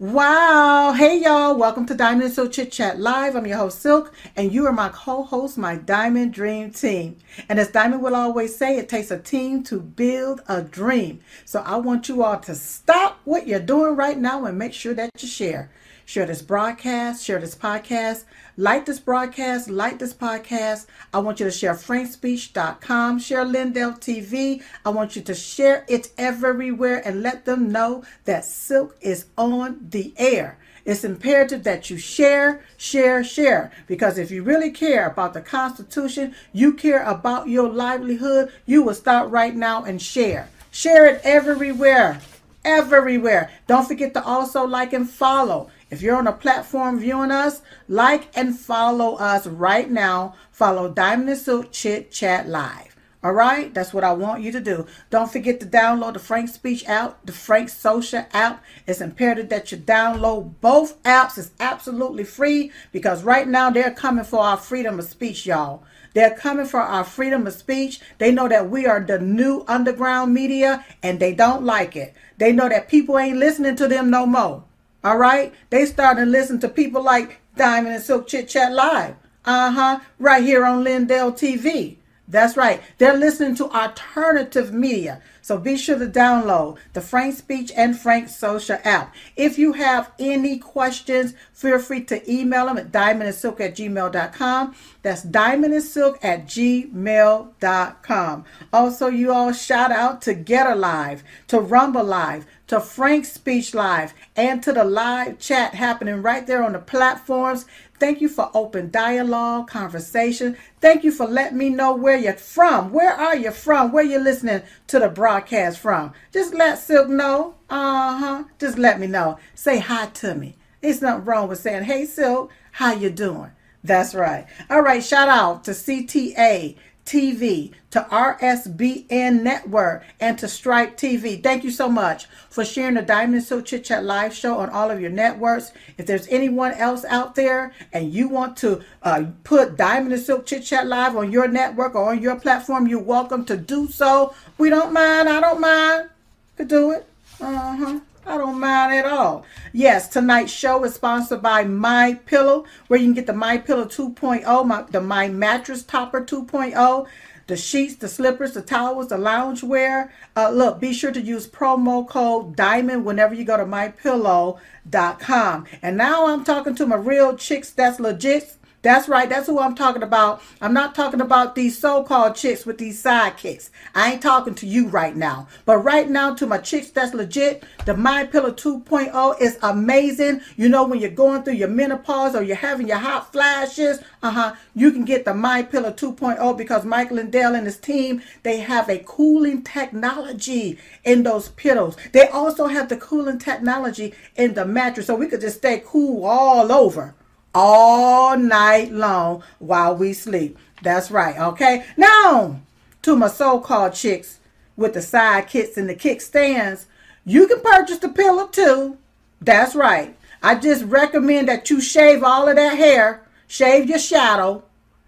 Wow. Hey, y'all. Welcome to Diamond and Silk Chit Chat Live. I'm your host, Silk, and you are my co host, my Diamond Dream Team. And as Diamond will always say, it takes a team to build a dream. So I want you all to stop what you're doing right now and make sure that you share. Share this broadcast, share this podcast, like this broadcast, like this podcast. I want you to share frankspeech.com, share Lindell TV. I want you to share it everywhere and let them know that Silk is on the air. It's imperative that you share, share, share. Because if you really care about the Constitution, you care about your livelihood, you will start right now and share. Share it everywhere. Everywhere. Don't forget to also like and follow. If you're on a platform viewing us, like and follow us right now. Follow Diamond and Silk Chit Chat Live. All right, that's what I want you to do. Don't forget to download the Frank Speech app, the Frank Social app. It's imperative that you download both apps. It's absolutely free because right now they're coming for our freedom of speech, y'all. They're coming for our freedom of speech. They know that we are the new underground media and they don't like it. They know that people ain't listening to them no more. All right. They started to listen to people like Diamond and Silk Chit Chat Live. Uh huh. Right here on Lindell TV. That's right. They're listening to alternative media. So be sure to download the Frank Speech and Frank Social app. If you have any questions, feel free to email them at diamondandsilk at gmail.com. That's diamondandsilk at gmail.com. Also, you all shout out to GETTR Live, to Rumble Live, to Frank Speech Live, and to the live chat happening right there on the platforms. Thank you for open dialogue, conversation. Thank you for letting me know where you're from. Where are you from? Where you're listening to the broadcast from? Just let Silk know. Uh-huh. Just let me know. Say hi to me. It's nothing wrong with saying, hey Silk, how you doing? That's right. All right, shout out to CTA, TV, to RSBN Network, and to Stripe TV. Thank you so much for sharing the Diamond Silk Chit Chat live show on all of your networks. If there's anyone else out there and you want to uh, put Diamond and Silk Chit Chat live on your network or on your platform, you're welcome to do so. We don't mind. I don't mind. Could do it. Uh huh. I don't mind at all. Yes, tonight's show is sponsored by My Pillow, where you can get the My Pillow 2.0, my, the My Mattress Topper 2.0, the sheets, the slippers, the towels, the loungewear. Uh, look, be sure to use promo code DIAMOND whenever you go to mypillow.com. And now I'm talking to my real chicks that's legit that's right. That's who I'm talking about. I'm not talking about these so-called chicks with these sidekicks. I ain't talking to you right now. But right now to my chicks that's legit, the My Pillow 2.0 is amazing. You know when you're going through your menopause or you're having your hot flashes, uh-huh, you can get the My Pillow 2.0 because Michael and Lindell and his team, they have a cooling technology in those pillows. They also have the cooling technology in the mattress so we could just stay cool all over all night long while we sleep. That's right, okay? Now, to my so called chicks with the side kits and the kickstands, you can purchase the pillow too. That's right. I just recommend that you shave all of that hair, shave your shadow.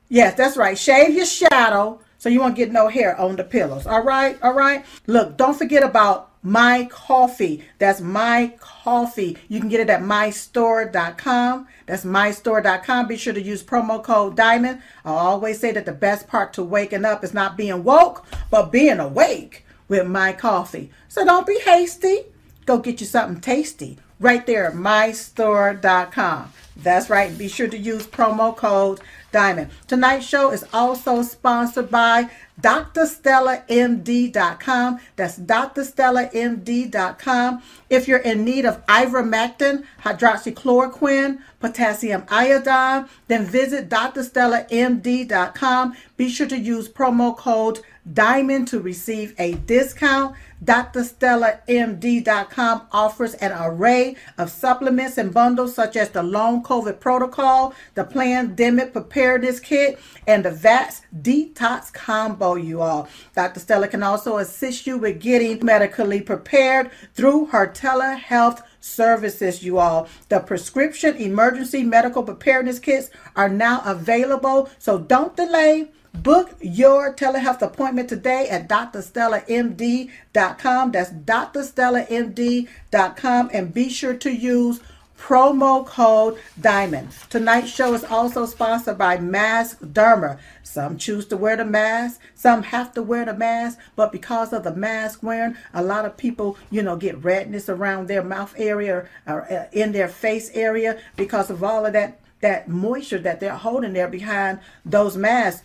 Yes, that's right. Shave your shadow so you won't get no hair on the pillows. All right, all right. Look, don't forget about my coffee. That's my coffee. You can get it at mystore.com. That's mystore.com. Be sure to use promo code DIAMOND. I always say that the best part to waking up is not being woke, but being awake with my coffee. So don't be hasty. Go get you something tasty right there at mystore.com. That's right. Be sure to use promo code Diamond. Tonight's show is also sponsored by drstellamd.com. That's drstellamd.com. If you're in need of ivermectin, hydroxychloroquine, potassium iodine, then visit drstellamd.com. Be sure to use promo code DIAMOND to receive a discount. DrStellaMD.com offers an array of supplements and bundles such as the Long COVID Protocol, the Pandemic Preparedness Kit, and the Vax Detox Combo, you all. Dr. Stella can also assist you with getting medically prepared through her telehealth services, you all. The prescription emergency medical preparedness kits are now available, so don't delay. Book your telehealth appointment today at drstellamd.com. That's drstellamd.com. And be sure to use promo code diamond. Tonight's show is also sponsored by mask derma some choose to wear the mask some have to wear the mask but because of the mask wearing a lot of people you know get redness around their mouth area or uh, in their face area because of all of that that moisture that they're holding there behind those masks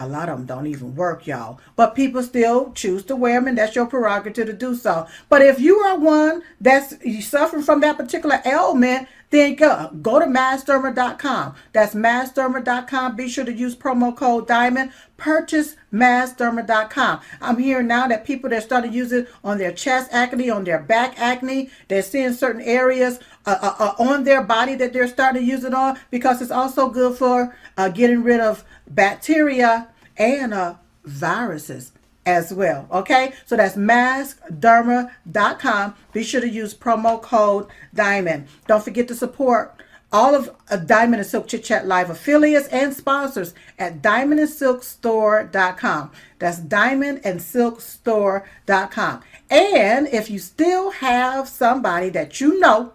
a lot of them don't even work, y'all. But people still choose to wear them, and that's your prerogative to do so. But if you are one that's suffering from that particular ailment, then go, go to maskderma.com. That's maskderma.com. Be sure to use promo code DIAMOND. Purchase maskderma.com. I'm hearing now that people that started using it on their chest acne, on their back acne, they're seeing certain areas uh, uh, uh, on their body that they're starting to use it on because it's also good for uh, getting rid of bacteria and uh, viruses as well. Okay, so that's maskderma.com. Be sure to use promo code Diamond. Don't forget to support all of uh, Diamond and Silk Chit Chat Live affiliates and sponsors at diamondandsilkstore.com. That's diamondandsilkstore.com. And if you still have somebody that you know,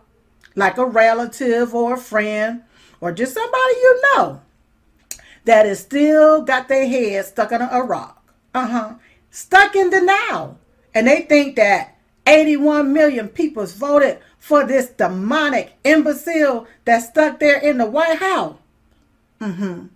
like a relative or a friend, or just somebody you know, that is still got their head stuck on a rock. Uh-huh. Stuck in denial. And they think that 81 million people voted for this demonic imbecile that's stuck there in the White House. Mm-hmm.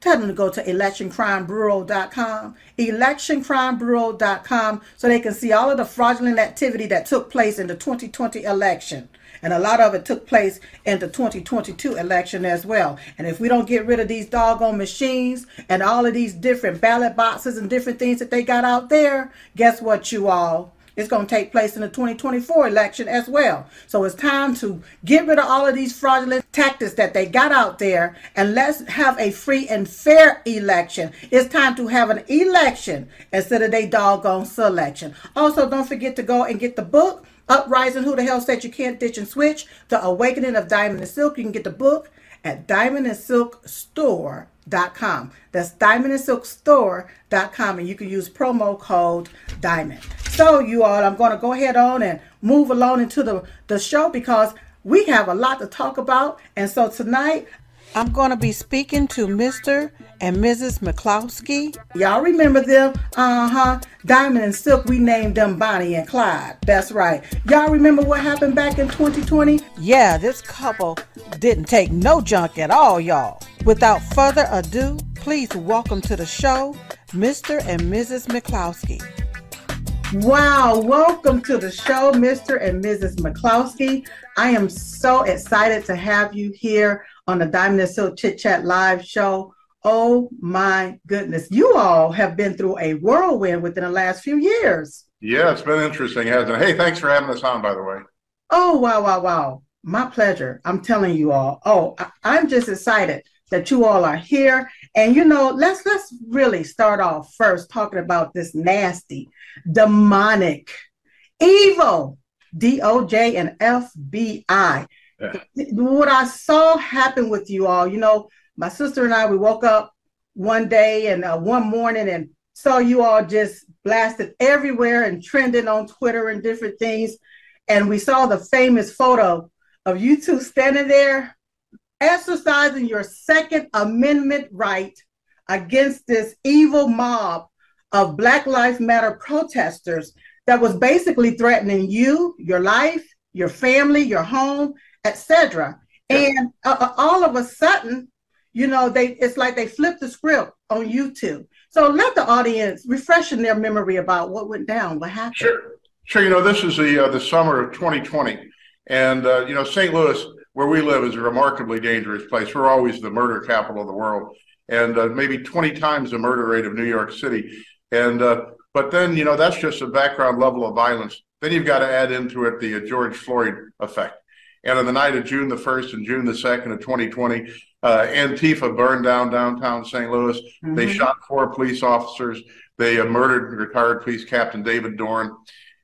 Tell them to go to electioncrimebureau.com, electioncrimebureau.com, so they can see all of the fraudulent activity that took place in the 2020 election. And a lot of it took place in the 2022 election as well. And if we don't get rid of these doggone machines and all of these different ballot boxes and different things that they got out there, guess what, you all? It's going to take place in the 2024 election as well. So it's time to get rid of all of these fraudulent tactics that they got out there and let's have a free and fair election. It's time to have an election instead of a doggone selection. Also, don't forget to go and get the book Uprising, Who the Hell Said You Can't Ditch and Switch, The Awakening of Diamond and Silk. You can get the book at diamondandsilkstore.com. That's diamondandsilkstore.com, and you can use promo code DIAMOND. So, you all, I'm going to go ahead on and move along into the, the show because we have a lot to talk about. And so tonight, I'm going to be speaking to Mr. and Mrs. McCloskey. Y'all remember them? Uh huh. Diamond and Silk, we named them Bonnie and Clyde. That's right. Y'all remember what happened back in 2020? Yeah, this couple didn't take no junk at all, y'all. Without further ado, please welcome to the show Mr. and Mrs. McCloskey. Wow, welcome to the show, Mr. and Mrs. McCloskey. I am so excited to have you here on the Diamond and Silk Chit Chat live show. Oh my goodness. You all have been through a whirlwind within the last few years. Yeah, it's been interesting, hasn't it? Hey, thanks for having us on, by the way. Oh, wow, wow, wow. My pleasure. I'm telling you all. Oh, I- am just excited that you all are here. And you know, let's let's really start off first talking about this nasty, demonic, evil DOJ and FBI what I saw happen with you all, you know, my sister and I, we woke up one day and uh, one morning and saw you all just blasted everywhere and trending on Twitter and different things. And we saw the famous photo of you two standing there exercising your Second Amendment right against this evil mob of Black Lives Matter protesters that was basically threatening you, your life, your family, your home, etc. And uh, uh, all of a sudden, you know, they it's like they flipped the script on YouTube. So let the audience refresh in their memory about what went down, what happened. Sure, sure. You know, this is the uh, the summer of 2020, and uh, you know, St. Louis, where we live, is a remarkably dangerous place. We're always the murder capital of the world, and uh, maybe 20 times the murder rate of New York City. And uh, but then, you know, that's just a background level of violence. Then you've got to add into it the George Floyd effect. And on the night of June the 1st and June the 2nd of 2020, uh, Antifa burned down downtown St. Louis. Mm-hmm. They shot four police officers. They uh, murdered retired police captain David Dorn.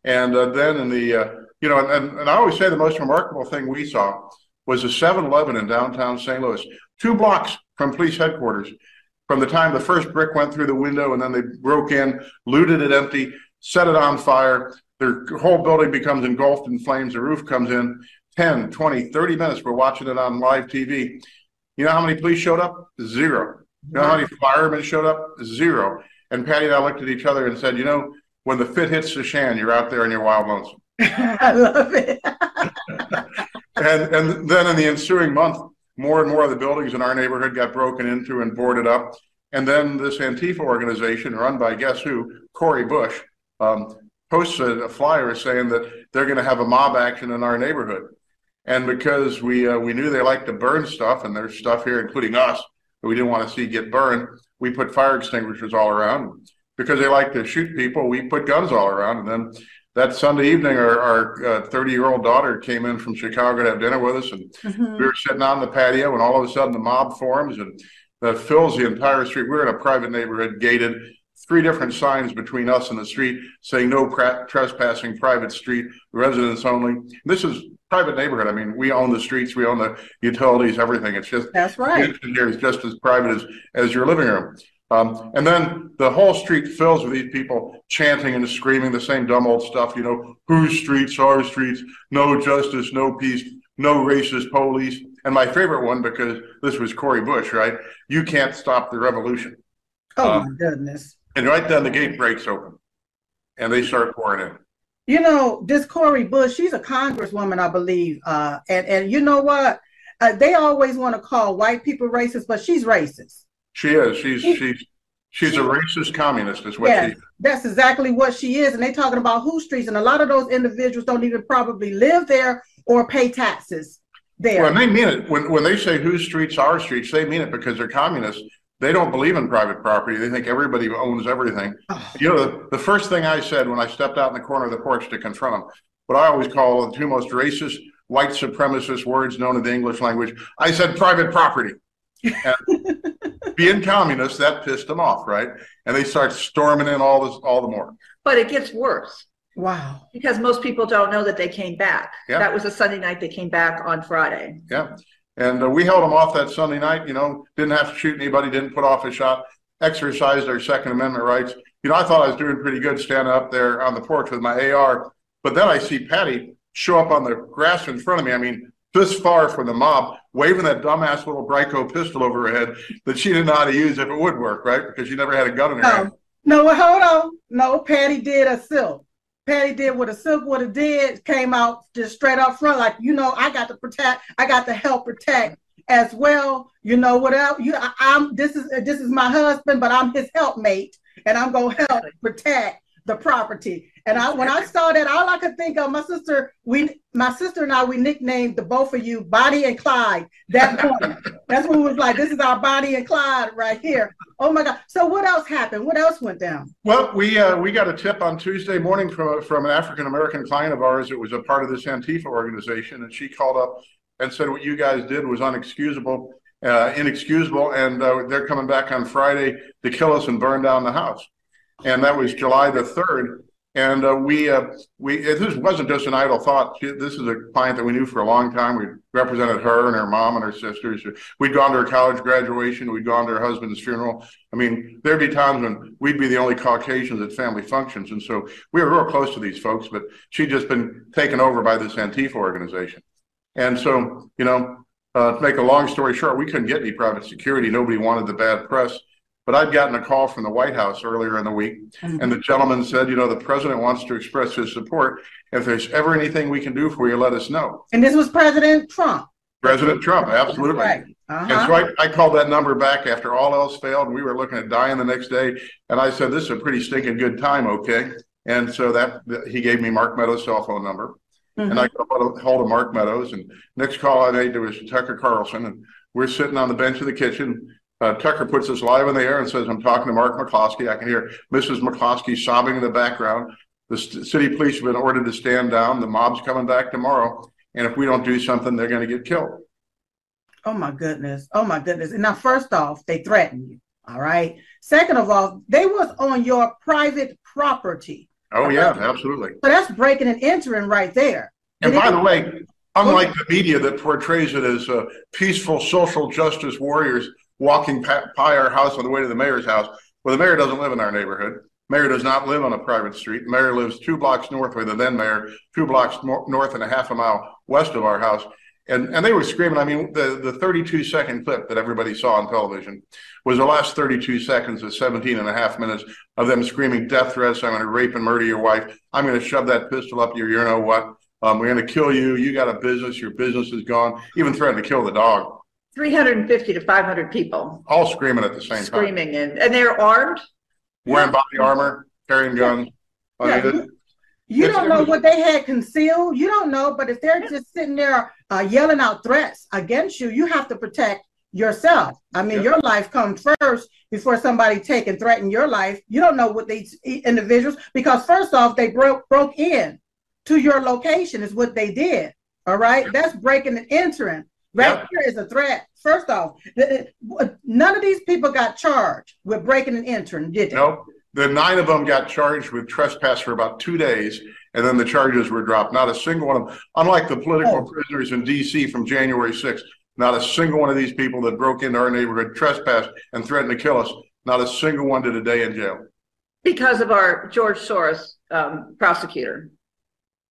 And uh, then in the, uh, you know, and, and I always say the most remarkable thing we saw was a 7 Eleven in downtown St. Louis, two blocks from police headquarters. from the time the first brick went through the window and then they broke in, looted it empty, set it on fire. Their whole building becomes engulfed in flames. The roof comes in 10, 20, 30 minutes. We're watching it on live TV. You know how many police showed up? Zero. You know how many firemen showed up? Zero. And Patty and I looked at each other and said, you know, when the fit hits the shan, you're out there in your wild lonesome. I love it. and and then in the ensuing month, more and more of the buildings in our neighborhood got broken into and boarded up. And then this Antifa organization, run by guess who, Cori Bush, um, posted a flyer saying that they're going to have a mob action in our neighborhood. And because we uh, we knew they like to burn stuff, and there's stuff here, including us, that we didn't want to see get burned, we put fire extinguishers all around. Because they like to shoot people, we put guns all around. And then that Sunday evening, our 30 uh, year old daughter came in from Chicago to have dinner with us, and mm-hmm. we were sitting on the patio, and all of a sudden the mob forms and that fills the entire street. We're in a private neighborhood, gated, three different signs between us and the street saying no pra- trespassing, private street, residents only. This is private neighborhood. I mean, we own the streets, we own the utilities, everything. It's just that's right. Here is just as private as as your living room. Um, and then the whole street fills with these people chanting and screaming the same dumb old stuff, you know, whose streets, our streets, no justice, no peace, no racist police. And my favorite one, because this was Cori Bush, right? You can't stop the revolution. Oh, um, my goodness. And right then the gate breaks open and they start pouring in. You know, this Cori Bush, she's a congresswoman, I believe. Uh, and, and you know what? Uh, they always want to call white people racist, but she's racist. She is. She's she's she's a racist communist, is what yes, she. That's exactly what she is, and they talking about who streets, and a lot of those individuals don't even probably live there or pay taxes there. Well, and they mean it when when they say whose streets, our streets. They mean it because they're communists. They don't believe in private property. They think everybody owns everything. Oh. You know, the, the first thing I said when I stepped out in the corner of the porch to confront them, what I always call the two most racist white supremacist words known in the English language, I said private property. being communist, that pissed them off, right? And they start storming in all this, all the more. But it gets worse. Wow. Because most people don't know that they came back. Yeah. That was a Sunday night. They came back on Friday. Yeah. And uh, we held them off that Sunday night, you know, didn't have to shoot anybody, didn't put off a shot, exercised our Second Amendment rights. You know, I thought I was doing pretty good standing up there on the porch with my AR. But then I see Patty show up on the grass in front of me. I mean, this far from the mob, waving that dumbass little Bryco pistol over her head that she didn't know how to use if it would work, right? Because she never had a gun in her no, hand. No, hold on. No, Patty did a silk. Patty did what a silk would have did, came out just straight up front, like, you know, I got to protect, I got to help protect as well. You know, whatever you I, I'm this is this is my husband, but I'm his helpmate, and I'm gonna help protect the property. And I, when I saw that, all I could think of, my sister, we, my sister and I, we nicknamed the both of you Bonnie and Clyde. That that's when we was like, this is our Bonnie and Clyde right here. Oh my God! So what else happened? What else went down? Well, we uh, we got a tip on Tuesday morning from from an African American client of ours that was a part of this Antifa organization, and she called up and said what you guys did was unexcusable, uh, inexcusable, and uh, they're coming back on Friday to kill us and burn down the house and that was July the third. And uh, we uh, we this wasn't just an idle thought. This is a client that we knew for a long time. We represented her and her mom and her sisters. We'd gone to her college graduation. We'd gone to her husband's funeral. I mean, there'd be times when we'd be the only Caucasians at family functions, and so we were real close to these folks. But she'd just been taken over by this Antifa organization, and so you know, uh, to make a long story short, we couldn't get any private security. Nobody wanted the bad press. But I'd gotten a call from the White House earlier in the week, mm-hmm. and the gentleman said, you know, the president wants to express his support. If there's ever anything we can do for you, let us know. And this was President Trump. President Trump, absolutely. Right. Uh-huh. And so I, I, called that number back after all else failed, and we were looking at dying the next day. And I said, "This is a pretty stinking good time, okay?" And so that he gave me Mark Meadows' cell phone number, mm-hmm. and I got a hold of Mark Meadows. And next call I made to was Tucker Carlson, and we're sitting on the bench of the kitchen uh, Tucker puts us live in the air and says, I'm talking to Mark McCloskey. I can hear Mrs. McCloskey sobbing in the background. The st- city police have been ordered to stand down. The mob's coming back tomorrow. And if we don't do something, they're going to get killed. Oh, my goodness. Oh, my goodness. And now, first off, they threatened you. All right. Second of all, they was on your private property. Oh, yeah, absolutely. So that's breaking and entering right there. And Did by it- the way, unlike the media that portrays it as uh, peaceful social justice warriors, walking by our house on the way to the mayor's house. Well, the mayor doesn't live in our neighborhood. Mayor does not live on a private street. Mayor lives two blocks north of the then mayor, two blocks north and a half a mile west of our house. And, and they were screaming. I mean, the, the 32 second clip that everybody saw on television was the last 32 seconds of 17 and a half minutes of them screaming death threats. I'm going to rape and murder your wife. I'm going to shove that pistol up your, you know what? Um, we're going to kill you. You got a business. Your business is gone. Even threatened to kill the dog. 350 to 500 people. All screaming at the same time. Screaming. And, and they're armed? Wearing body armor, carrying guns. Yeah. I mean, you don't know what they had concealed. You don't know, but if they're just sitting there uh, yelling out threats against you, you have to protect yourself. I mean, your life comes first before somebody take and threaten your life. You don't know what these individuals because first off, they broke broke in to your location is what they did. All right, that's breaking and entering. Right here is a threat. First off, none of these people got charged with breaking and entering, did they? Nope. The nine of them got charged with trespass for about two days, and then the charges were dropped. Not a single one of them, unlike the political oh. prisoners in D.C. from January 6th, not a single one of these people that broke into our neighborhood, trespassed, and threatened to kill us, not a single one did a day in jail. Because of our George Soros um, prosecutor.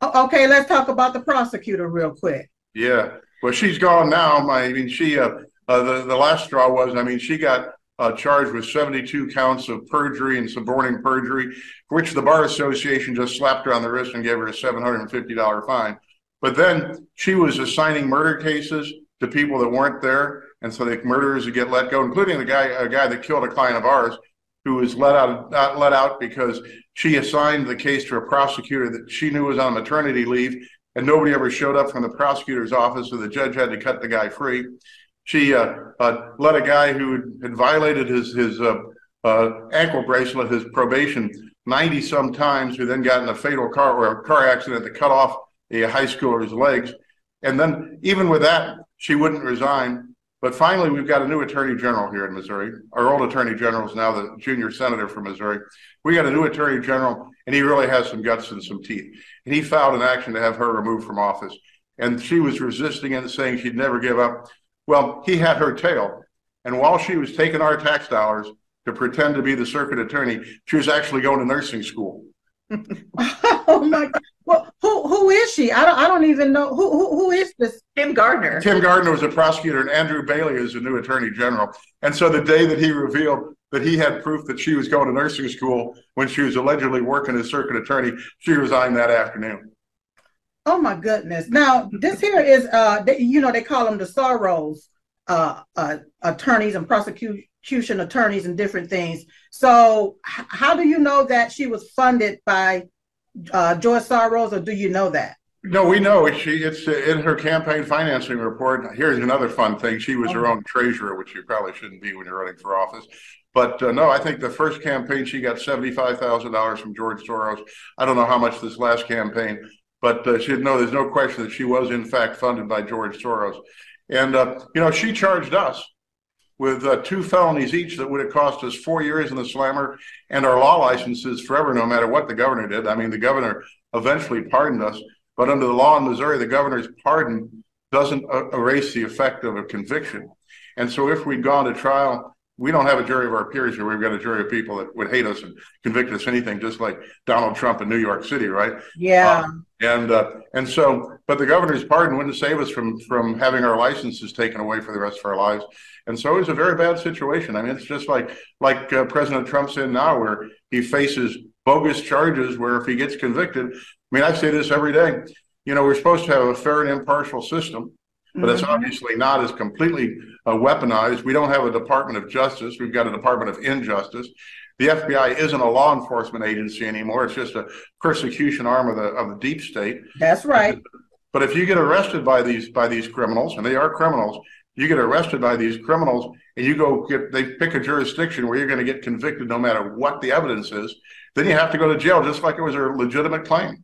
Okay, let's talk about the prosecutor real quick. Yeah, well, she's gone now. I mean, she uh, uh, the the last straw was, I mean, she got uh, charged with 72 counts of perjury and suborning perjury, which the Bar Association just slapped her on the wrist and gave her a $750 fine. But then she was assigning murder cases to people that weren't there. And so the murderers would get let go, including the guy, a guy that killed a client of ours who was let out, not let out because she assigned the case to a prosecutor that she knew was on maternity leave and nobody ever showed up from the prosecutor's office. So the judge had to cut the guy free. She uh, uh, let a guy who had violated his his uh, uh ankle bracelet, his probation, ninety some times, who then got in a fatal car or a car accident that cut off a high schooler's legs. And then even with that, she wouldn't resign. But finally, we've got a new attorney general here in Missouri. Our old attorney general is now the junior senator from Missouri. We got a new attorney general, and he really has some guts and some teeth. And he filed an action to have her removed from office. And she was resisting and saying she'd never give up. Well, he had her tail. And while she was taking our tax dollars to pretend to be the circuit attorney, she was actually going to nursing school. oh my God. Well, who who is she? I don't I don't even know who who, who is this? Kim Gardner. Kim Gardner was a prosecutor, and Andrew Bailey is the new attorney general. And so the day that he revealed that he had proof that she was going to nursing school when she was allegedly working as circuit attorney, she resigned that afternoon. Oh my goodness! Now this here is, uh, they, you know, they call them the Soros uh, uh, attorneys and prosecution attorneys and different things. So, h- how do you know that she was funded by uh, George Soros, or do you know that? No, we know she. It's in her campaign financing report. Here's another fun thing: she was her own treasurer, which you probably shouldn't be when you're running for office. But uh, no, I think the first campaign she got seventy-five thousand dollars from George Soros. I don't know how much this last campaign, but uh, she no, there's no question that she was in fact funded by George Soros. And uh, you know, she charged us with uh, two felonies each that would have cost us four years in the slammer and our law licenses forever, no matter what the governor did. I mean, the governor eventually pardoned us, but under the law in Missouri, the governor's pardon doesn't uh, erase the effect of a conviction. And so, if we'd gone to trial we don't have a jury of our peers here. We've got a jury of people that would hate us and convict us anything, just like Donald Trump in New York City, right? Yeah. Uh, and uh, and so, but the governor's pardon wouldn't save us from from having our licenses taken away for the rest of our lives. And so, it was a very bad situation. I mean, it's just like like uh, President Trump's in now, where he faces bogus charges. Where if he gets convicted, I mean, I say this every day. You know, we're supposed to have a fair and impartial system but it's mm-hmm. obviously not as completely Uh, weaponized. We don't have a Department of Justice. We've got a Department of Injustice. The FBI isn't a law enforcement agency anymore. It's just a persecution arm of the of the deep state. That's right. But if you get arrested by these by these criminals, and they are criminals, you get arrested by these criminals, and you go get they pick a jurisdiction where you're going to get convicted no matter what the evidence is. Then you have to go to jail, just like it was a legitimate claim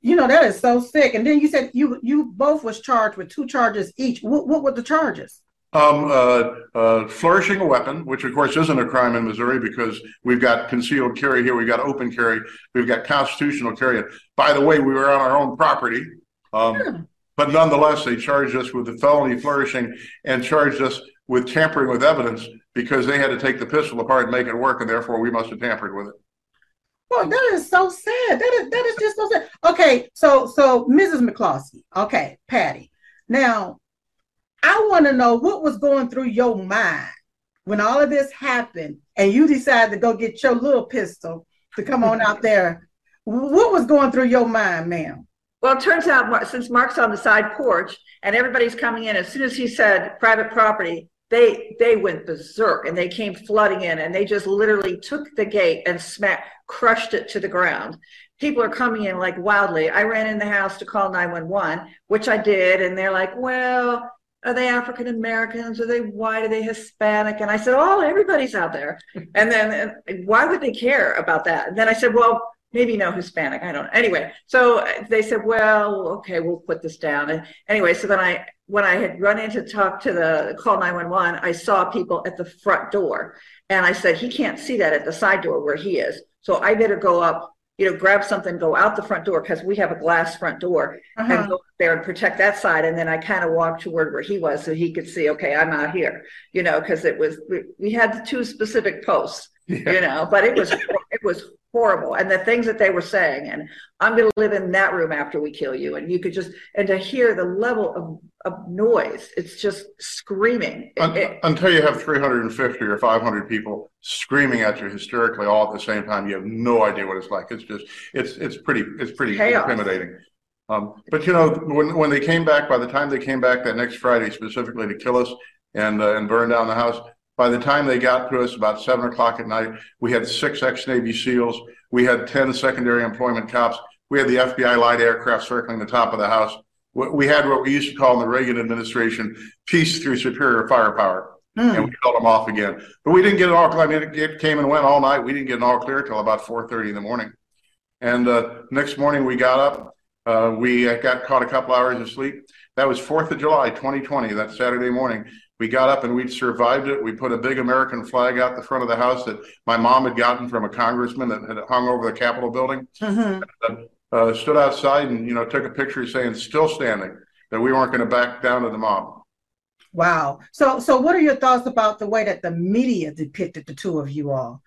you know that is so sick and then you said you you both was charged with two charges each what, what were the charges um, uh, uh, flourishing a weapon, which of course isn't a crime in Missouri because we've got concealed carry here, we've got open carry, we've got constitutional carry. By the way, we were on our own property, um, yeah. but nonetheless, they charged us with the felony flourishing and charged us with tampering with evidence because they had to take the pistol apart and make it work, and therefore we must have tampered with it. Well, that is so sad. That is that is just so sad. Okay, so so Mrs. McCloskey. Okay, Patty. Now, I want to know what was going through your mind when all of this happened, and you decided to go get your little pistol to come on out there. What was going through your mind, ma'am? Well, it turns out since Mark's on the side porch and everybody's coming in, as soon as he said private property, they they went berserk and they came flooding in and they just literally took the gate and smacked, crushed it to the ground. People are coming in like wildly. I ran in the house to call 911, which I did, and they're like, "Well, are they African Americans? Are they white? Are they Hispanic? And I said, oh, everybody's out there. And then and why would they care about that? And then I said, well, maybe no Hispanic. I don't know. Anyway, so they said, well, okay, we'll put this down. And anyway, so then I, when I had run in to talk to the call 911, I saw people at the front door. And I said, he can't see that at the side door where he is. So I better go up you know, grab something, go out the front door because we have a glass front door uh-huh. and go there and protect that side. And then I kind of walked toward where he was so he could see, okay, I'm out here, you know, because it was, we, we had the two specific posts, yeah. you know, but it was, it was horrible. And the things that they were saying, and I'm going to live in that room after we kill you. And you could just, and to hear the level of, of noise, it's just screaming. Un- it, until you have 350 or 500 people screaming at you hysterically all at the same time, you have no idea what it's like. It's just, it's, it's pretty, it's pretty chaos. intimidating. Um, but you know, when, when they came back, by the time they came back that next Friday specifically to kill us and, uh, and burn down the house, by the time they got to us about seven o'clock at night, we had six ex Navy SEALs. We had 10 secondary employment cops. We had the FBI light aircraft circling the top of the house. We had what we used to call in the Reagan administration peace through superior firepower. Mm. And we held them off again. But we didn't get it all. Clear. I mean, it came and went all night. We didn't get it all clear until about 4.30 in the morning. And uh, next morning we got up. Uh, we got caught a couple hours of sleep. That was 4th of July, 2020, that Saturday morning we got up and we survived it. We put a big American flag out the front of the house that my mom had gotten from a congressman that had hung over the Capitol building. Mm-hmm. And, uh, stood outside and you know took a picture saying "still standing" that we weren't going to back down to the mob. Wow. So, so what are your thoughts about the way that the media depicted the two of you all?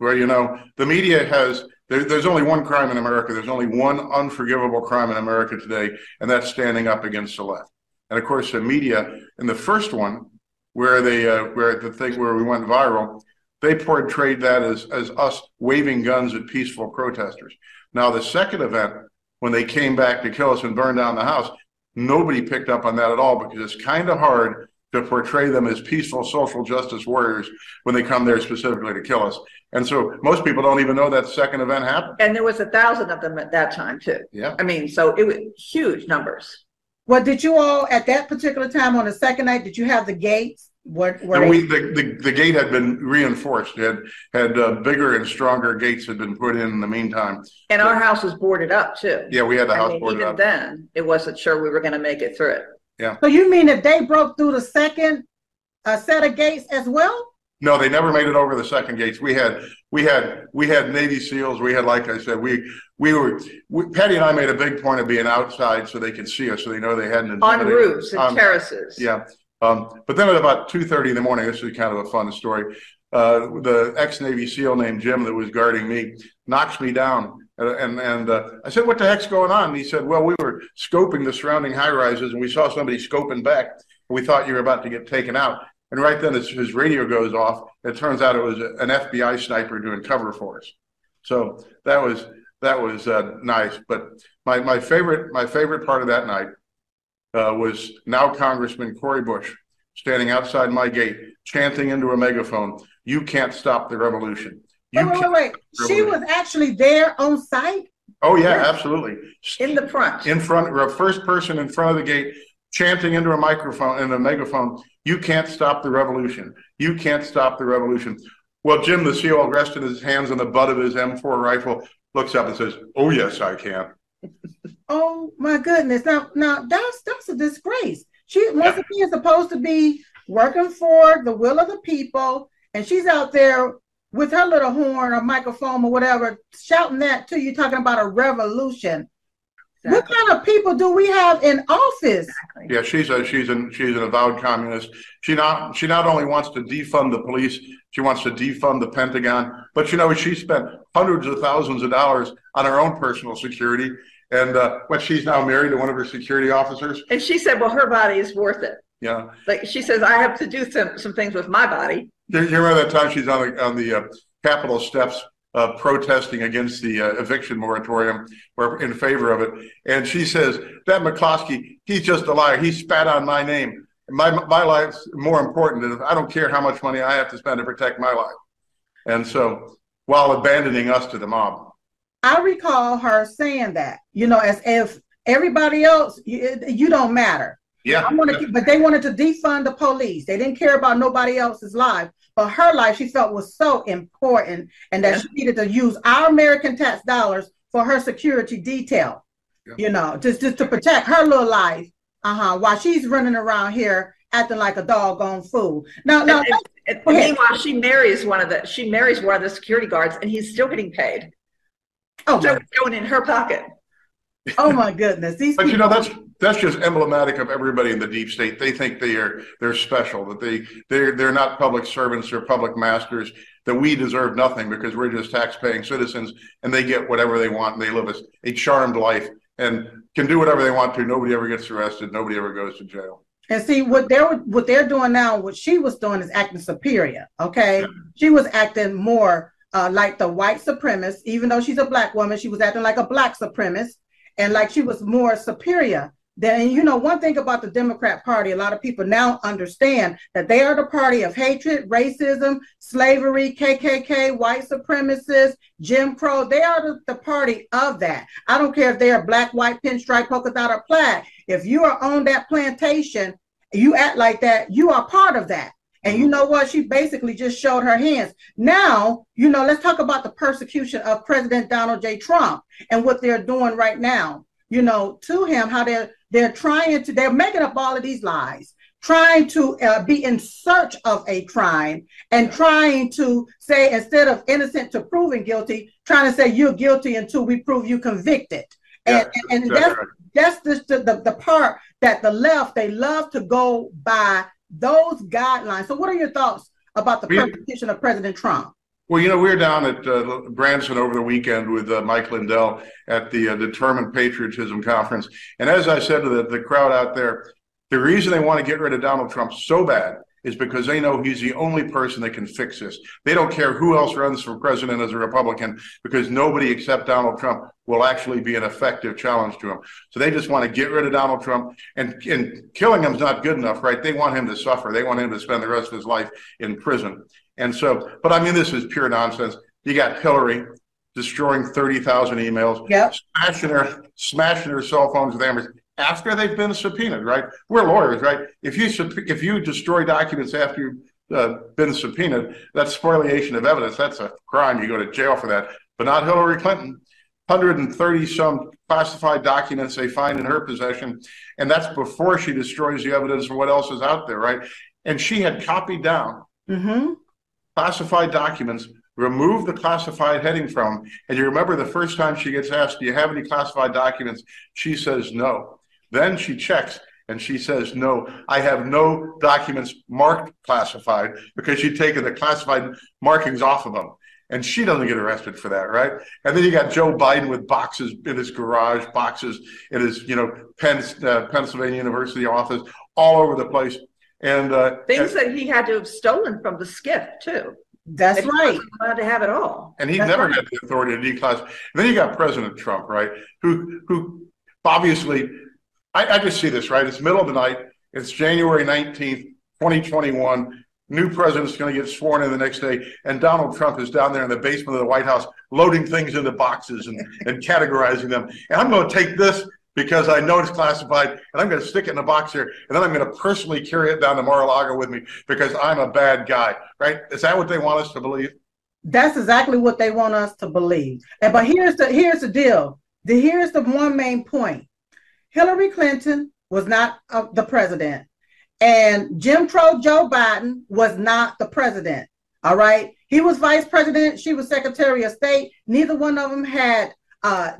Well, you know, the media has. There, there's only one crime in America. There's only one unforgivable crime in America today, and that's standing up against the left. And of course, the media in the first one, where they uh, where the thing where we went viral, they portrayed that as as us waving guns at peaceful protesters. Now, the second event, when they came back to kill us and burn down the house, nobody picked up on that at all because it's kind of hard to portray them as peaceful social justice warriors when they come there specifically to kill us. And so most people don't even know that second event happened. And there was a thousand of them at that time too. Yeah. I mean, so it was huge numbers. Well, did you all at that particular time on the second night? Did you have the gates? What were and we, the, the, the gate had been reinforced. Had had uh, bigger and stronger gates had been put in in the meantime. And our house was boarded up too. Yeah, we had the I house mean, boarded even up. Then it wasn't sure we were going to make it through it. Yeah. So you mean if they broke through the second uh, set of gates as well? No, they never made it over the second gates. We had we had we had Navy SEALs. We had, like I said, we we were we, Patty and I made a big point of being outside so they could see us, so they know they hadn't on roofs and um, terraces. Yeah, um, but then at about two thirty in the morning, this is kind of a fun story. Uh, the ex Navy SEAL named Jim that was guarding me knocks me down. And and, and uh, I said, "What the heck's going on?" And he said, "Well, we were scoping the surrounding high rises, and we saw somebody scoping back. We thought you were about to get taken out." And right then, his, his radio goes off. It turns out it was an FBI sniper doing cover for us. So that was that was uh, nice. But my my favorite my favorite part of that night uh, was now Congressman Cori Bush standing outside my gate, chanting into a megaphone, "You can't stop the revolution." You wait, wait, wait, wait. She was actually there on site. Oh yeah, absolutely. In the front. In front, first person in front of the gate, chanting into a microphone and a megaphone, you can't stop the revolution. You can't stop the revolution. Well, Jim the SEAL rested his hands on the butt of his M4 rifle, looks up and says, Oh yes, I can. Oh my goodness. Now now that's that's a disgrace. She once again is supposed to be working for the will of the people, and she's out there with her little horn or microphone or whatever, shouting that to you, talking about a revolution. What kind of people do we have in office? Exactly. Yeah, she's a she's an she's an avowed communist. She not she not only wants to defund the police, she wants to defund the Pentagon. But you know, she spent hundreds of thousands of dollars on her own personal security. And uh, when she's now married to one of her security officers, And she said, well, her body is worth it. yeah. Like she says, I have to do some, some things with my body. You you remember that time she's on the on the uh, Capitol steps uh, protesting against the uh, eviction moratorium or in favor of it, and she says that McCloskey, he's just a liar. He spat on my name. My my life's more important. And I don't care how much money I have to spend to protect my life. And so, while abandoning us to the mob. I recall her saying that, you know, as if everybody else, you, you don't matter. Yeah. I wanted to, but they wanted to defund the police. They didn't care about nobody else's life. But her life, she felt was so important, and that Yeah. she needed to use our American tax dollars for her security detail. Yeah. You know, just just to protect her little life. Uh huh. While she's running around here acting like a doggone fool. Now, now, And- and ahead. meanwhile, she marries one of the, she marries one of the security guards and he's still getting paid. oh So it's going in her pocket. Oh my goodness, these But you know that's that's just emblematic of everybody in the deep state. They think they are they're special. That they they're they're not public servants. They're public masters. That we deserve nothing because we're just tax-paying citizens, and they get whatever they want. And they live a, a charmed life and can do whatever they want to. Nobody ever gets arrested. Nobody ever goes to jail. And see what they're what they're doing now, what she was doing is acting superior. Okay. She was acting more uh, like the white supremacist, even though she's a black woman, she was acting like a black supremacist and like she was more superior. Then you know one thing about the Democrat Party, a lot of people now understand that they are the party of hatred, racism, slavery, KKK, white supremacists, Jim Crow. They are the, the party of that. I don't care if they are black, white, pinstripe, polka dot, or plaid. If you are on that plantation, you act like that, you are part of that. And you know what? She basically just showed her hands. Now, you know, let's talk about the persecution of President Donald J. Trump and what they're doing right now. You know, to him, how they're they're trying to they're making up all of these lies, trying to uh, be in search of a crime and trying to say instead of innocent to proven guilty, trying to say you're guilty until we prove you convicted. And, Yeah, and, and that's that's right. that's just the, the, the part that the left they love to go by those guidelines. So, what are your thoughts about the persecution of President Trump? Well, you know, we were down at uh, Branson over the weekend with uh, Mike Lindell at the uh, Determined Patriotism Conference. And as I said to the, the crowd out there, the reason they want to get rid of Donald Trump so bad is because they know he's the only person that can fix this. They don't care who else runs for president as a Republican because nobody except Donald Trump will actually be an effective challenge to him. So they just want to get rid of Donald Trump and, and killing him is not good enough, right? They want him to suffer. They want him to spend the rest of his life in prison. And so, but I mean, this is pure nonsense. You got Hillary destroying 30,000 emails, Yep. smashing her, smashing her cell phones with hammers after they've been subpoenaed, right? We're lawyers, right? If you, if you destroy documents after you've uh, been subpoenaed, that's spoliation of evidence. That's a crime. You go to jail for that, but not Hillary Clinton. 130 some classified documents they find in her possession. And that's before she destroys the evidence and what else is out there, right? And she had copied down Mm-hmm. classified documents, remove the classified heading from, and you remember the first time she gets asked, Do you have any classified documents? She says no. Then she checks and she says, No, I have no documents marked classified because she'd taken the classified markings off of them. And she doesn't get arrested for that, right? And then you got Joe Biden with boxes in his garage, boxes in his, you know, Penn, uh, Pennsylvania University office, all over the place. And uh, Things that he had to have stolen from the SCIF too. That's If he right. wasn't Allowed to have it all. And he That's never right. had the authority to declassify. And then you got President Trump, right? Who who obviously I, I just see this, right? It's middle of the night. It's January 19th, 2021. New president's going to get sworn in the next day, and Donald Trump is down there in the basement of the White House loading things into boxes and, and categorizing them. And I'm going to take this because I know it's classified, and I'm going to stick it in a box here, and then I'm going to personally carry it down to Mar-a-Lago with me because I'm a bad guy, right? Is that what they want us to believe? That's exactly what they want us to believe. And but here's the here's the deal. The here's the one main point. Hillary Clinton was not uh, the president, and Jim Crow Joe Biden was not the president. All right, he was vice president. She was secretary of state. Neither one of them had uh,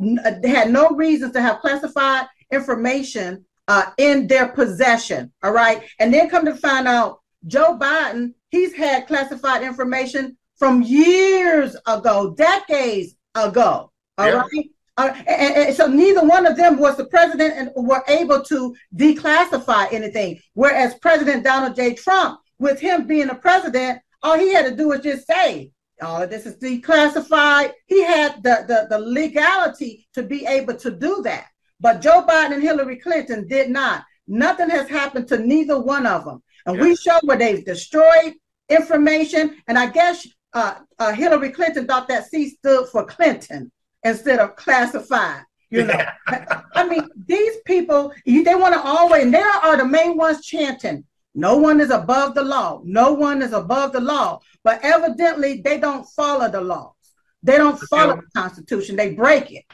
they had no reasons to have classified information uh, in their possession. All right. And then come to find out Joe Biden, he's had classified information from years ago, decades ago. All yeah. right. Uh, and, and, so neither one of them was the president and were able to declassify anything. Whereas President Donald J. Trump, with him being a president, all he had to do was just say, all of this is declassified. He had the, the, the legality to be able to do that. But Joe Biden and Hillary Clinton did not. Nothing has happened to neither one of them. And we show where they've destroyed information. And I guess uh, uh, Hillary Clinton thought that C stood for Clinton instead of classified. You know, I mean, these people, they want to always, and they are the main ones chanting, no one is above the law. No one is above the law. But evidently, they don't follow the laws. They don't follow the Constitution. They break it.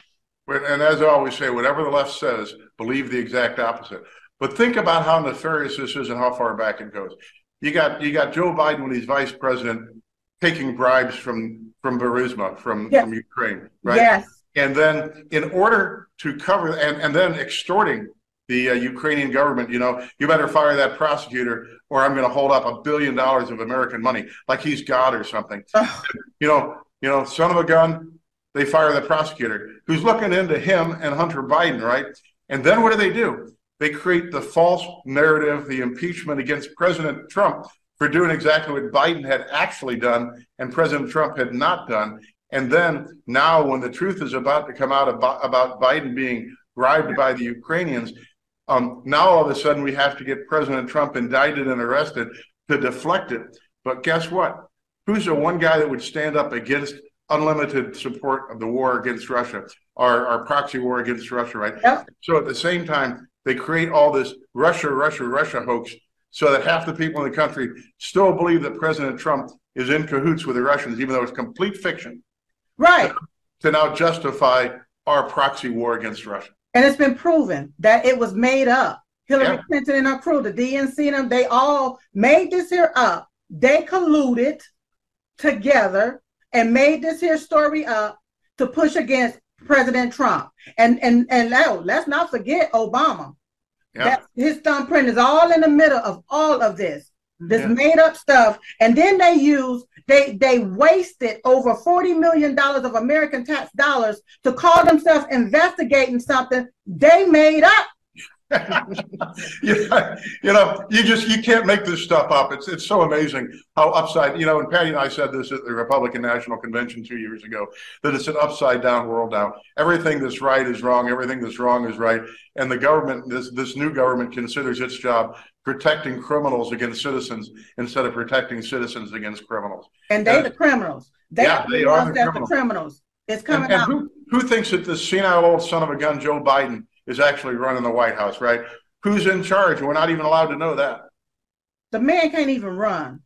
And as I always say, whatever the left says, believe the exact opposite. But think about how nefarious this is and how far back it goes. You got you got Joe Biden when he's vice president taking bribes from from Burisma from yes. from Ukraine, right? Yes. And then in order to cover and and then extorting the uh, Ukrainian government, you know, you better fire that prosecutor or I'm going to hold up a billion dollars of American money like he's God or something. you know, you know, son of a gun, they fire the prosecutor who's looking into him and Hunter Biden, right? And then what do they do? They create the false narrative, the impeachment against President Trump for doing exactly what Biden had actually done and President Trump had not done. And then now, when the truth is about to come out about, about Biden being bribed by the Ukrainians, um, now all of a sudden we have to get President Trump indicted and arrested to deflect it. But guess what? Who's the one guy that would stand up against unlimited support of the war against Russia, our, our proxy war against Russia, right? Yep. So at the same time, they create all this Russia, Russia, Russia hoax so that half the people in the country still believe that President Trump is in cahoots with the Russians, even though it's complete fiction. Right. To now justify our proxy war against Russia. And it's been proven that it was made up. Hillary yeah. Clinton and her crew, the DNC and them, they all made this here up. They colluded together and made this here story up to push against President Trump. And and and now let's not forget Obama. Yeah. That his thumbprint is all in the middle of all of this. This yeah. made up stuff. And then they use they they wasted over 40 million dollars of American tax dollars to call themselves investigating something they made up. you, know, you just you can't make this stuff up. It's it's so amazing how upside. You know, and Patty and I said this at the Republican National Convention two years ago that it's an upside down world now. Everything that's right is wrong. Everything that's wrong is right. And the government, this this new government, considers its job protecting criminals against citizens instead of protecting citizens against criminals. And they and, the criminals. They yeah, they are the criminals. the criminals. It's coming and, and out. Who, who thinks that this senile old son of a gun, Joe Biden? Is actually running the White House, right? Who's in charge? We're not even allowed to know that. The man can't even run,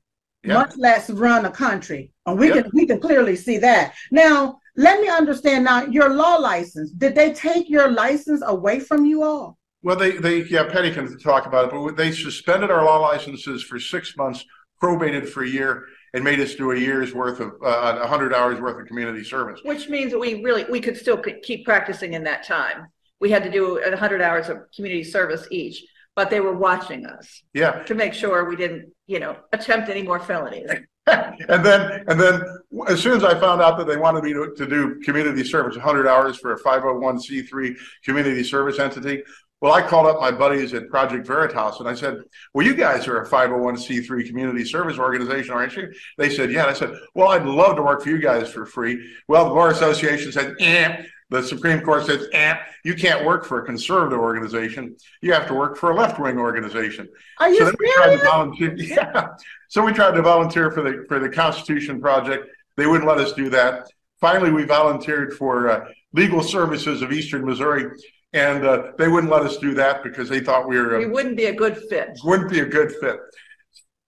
much less run a country. And we yep. can we can clearly see that. Now, let me understand now your law license. Did they take your license away from you all? Well, they they yeah, Patty can talk about it, but they suspended our law licenses for six months, probated for a year, and made us do a year's worth of uh, 100 hours worth of community service. Which means that we really we could still keep practicing in that time we had to do 100 hours of community service each, but they were watching us. Yeah. To make sure we didn't, you know, attempt any more felonies. and then, and then, as soon as I found out that they wanted me to, to do community service, 100 hours for a 501c3 community service entity, well, I called up my buddies at Project Veritas and I said, Well, you guys are a 501c3 community service organization, aren't you? They said, Yeah. And I said, Well, I'd love to work for you guys for free. Well, the Bar Association said, Eh, the Supreme Court says, eh, you can't work for a conservative organization. You have to work for a left wing organization. Are you so serious? volunteer. Yeah. So we tried to volunteer for the for the Constitution Project. They wouldn't let us do that. Finally, we volunteered for uh, Legal Services of Eastern Missouri, and uh, they wouldn't let us do that because they thought we were. Uh, we wouldn't be a good fit. Wouldn't be a good fit.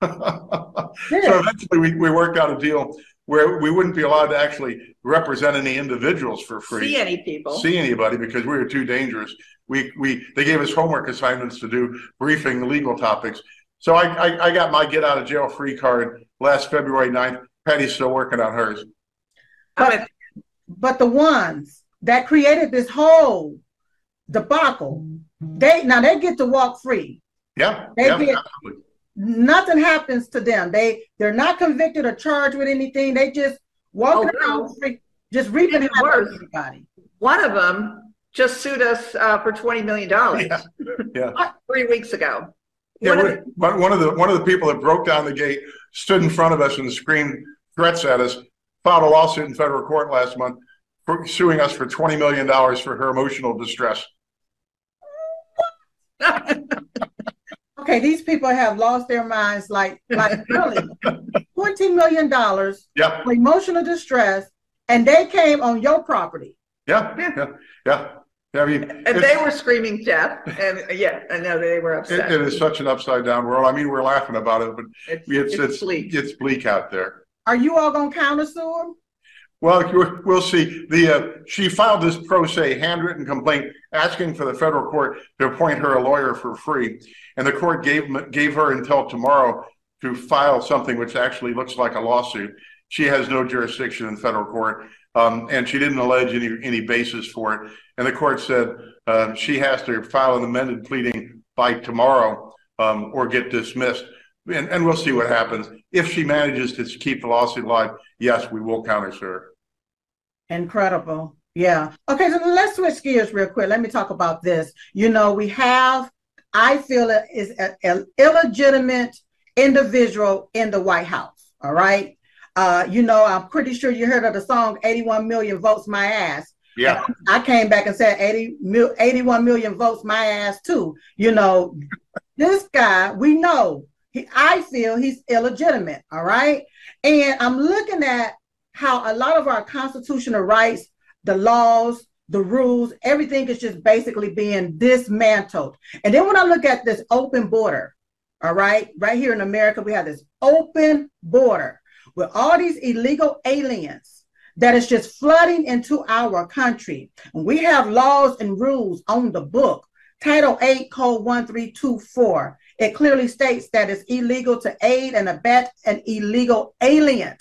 so eventually, we, we worked out a deal where we wouldn't be allowed to actually represent any individuals for free. See any people. See anybody because we were too dangerous. We we they gave us homework assignments to do briefing legal topics. So I, I, I got my get out of jail free card last February 9th. Patty's still working on hers. But, but the ones that created this whole debacle, they now they get to walk free. Yeah, They yeah, get- absolutely. Nothing happens to them. They they're not convicted or charged with anything. They just walk Oh, around no. free, just reaping Even havoc on worse. everybody. One of them just sued us uh, for twenty million dollars Yeah, yeah. three weeks ago. Yeah, One of we- but one of the one of the people that broke down the gate stood in front of us and screamed threats at us. Filed a lawsuit in federal court last month, for suing us for twenty million dollars for her emotional distress. Okay, these people have lost their minds like like really. Twenty million dollars Yeah, for emotional distress, and they came on your property. yeah, yeah, yeah. I mean, and they were screaming death. And yeah, I know they were it, upset. it is such an upside down world. I mean, we're laughing about it, but It's, it's it's it's bleak. it's bleak out there. Are you all gonna countersue them? Well, we'll- see. The uh, she filed this pro se handwritten complaint asking for the federal court to appoint her a lawyer for free, and the court gave gave her until tomorrow to file something which actually looks like a lawsuit. She has no jurisdiction in federal court, um, and she didn't allege any any basis for it. And the court said uh, she has to file an amended pleading by tomorrow um, or get dismissed. And, and we'll see what happens. If she manages to keep the lawsuit alive, yes, we will counter her. Incredible. Yeah. Okay, so let's switch gears real quick. Let me talk about this. You know, we have, I feel it is an illegitimate individual in the White House. All right. Uh, you know, I'm pretty sure you heard of the song 81 million votes my ass. Yeah, I came back and said 80 mil, 81 million votes my ass too. You know, this guy, we know, he, I feel he's illegitimate. All right. And I'm looking at how a lot of our constitutional rights, the laws, the rules, everything is just basically being dismantled. And then when I look at this open border, all right, right here in America, we have this open border with all these illegal aliens that is just flooding into our country. And we have laws and rules on the book. Title 8, Code 1324. It clearly states that it's illegal to aid and abet an illegal alien.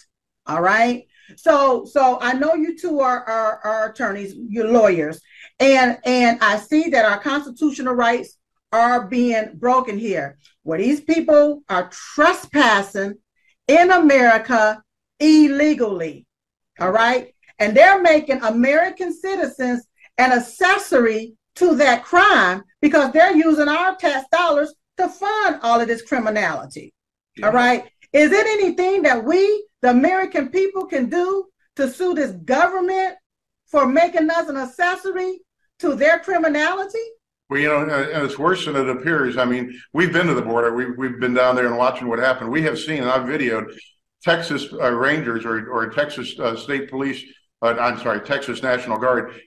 All right. So so I know you two are, are, are attorneys, you're lawyers, and and I see that our constitutional rights are being broken here. Where these people are trespassing in America illegally. All right. And they're making American citizens an accessory to that crime because they're using our tax dollars to fund all of this criminality. All right. Is it anything that we, the American people, can do to sue this government for making us an accessory to their criminality? Well, you know, and and it's worse than it appears. I mean, we've been to the border. We've, we've been down there and watching what happened. We have seen, and I've videoed Texas uh, Rangers or, or Texas uh, State Police, uh, I'm sorry, Texas National Guard,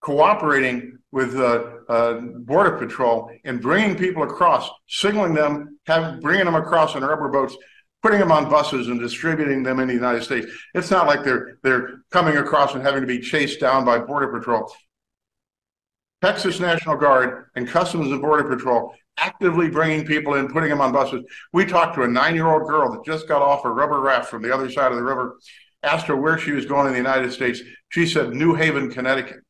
cooperating with uh, uh, Border Patrol and bringing people across, signaling them, have, bringing them across in rubber boats, putting them on buses and distributing them in the United States. It's not like they're they're coming across and having to be chased down by Border Patrol. Texas National Guard and Customs and Border Patrol actively bringing people in, putting them on buses. We talked to a nine-year-old girl that just got off a rubber raft from the other side of the river, asked her where she was going in the United States. She said New Haven, Connecticut.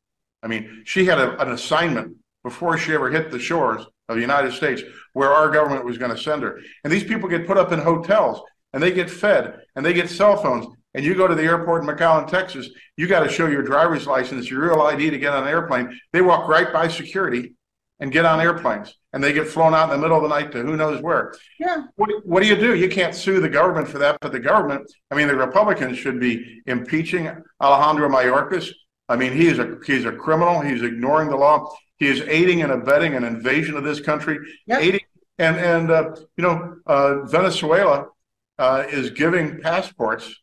I mean, she had a, an assignment before she ever hit the shores of the United States where our government was going to send her. And these people get put up in hotels and they get fed and they get cell phones. And you go to the airport in McAllen, Texas, you got to show your driver's license, your real ID to get on an airplane. They walk right by security and get on airplanes and they get flown out in the middle of the night to who knows where. Yeah. What, what do you do? You can't sue the government for that, but the government, I mean, the Republicans should be impeaching Alejandro Mayorkas. I mean, he is a he's a criminal. He's ignoring the law. He is aiding and abetting an invasion of this country. Yep. Aiding and and uh, you know uh, Venezuela uh, is giving passports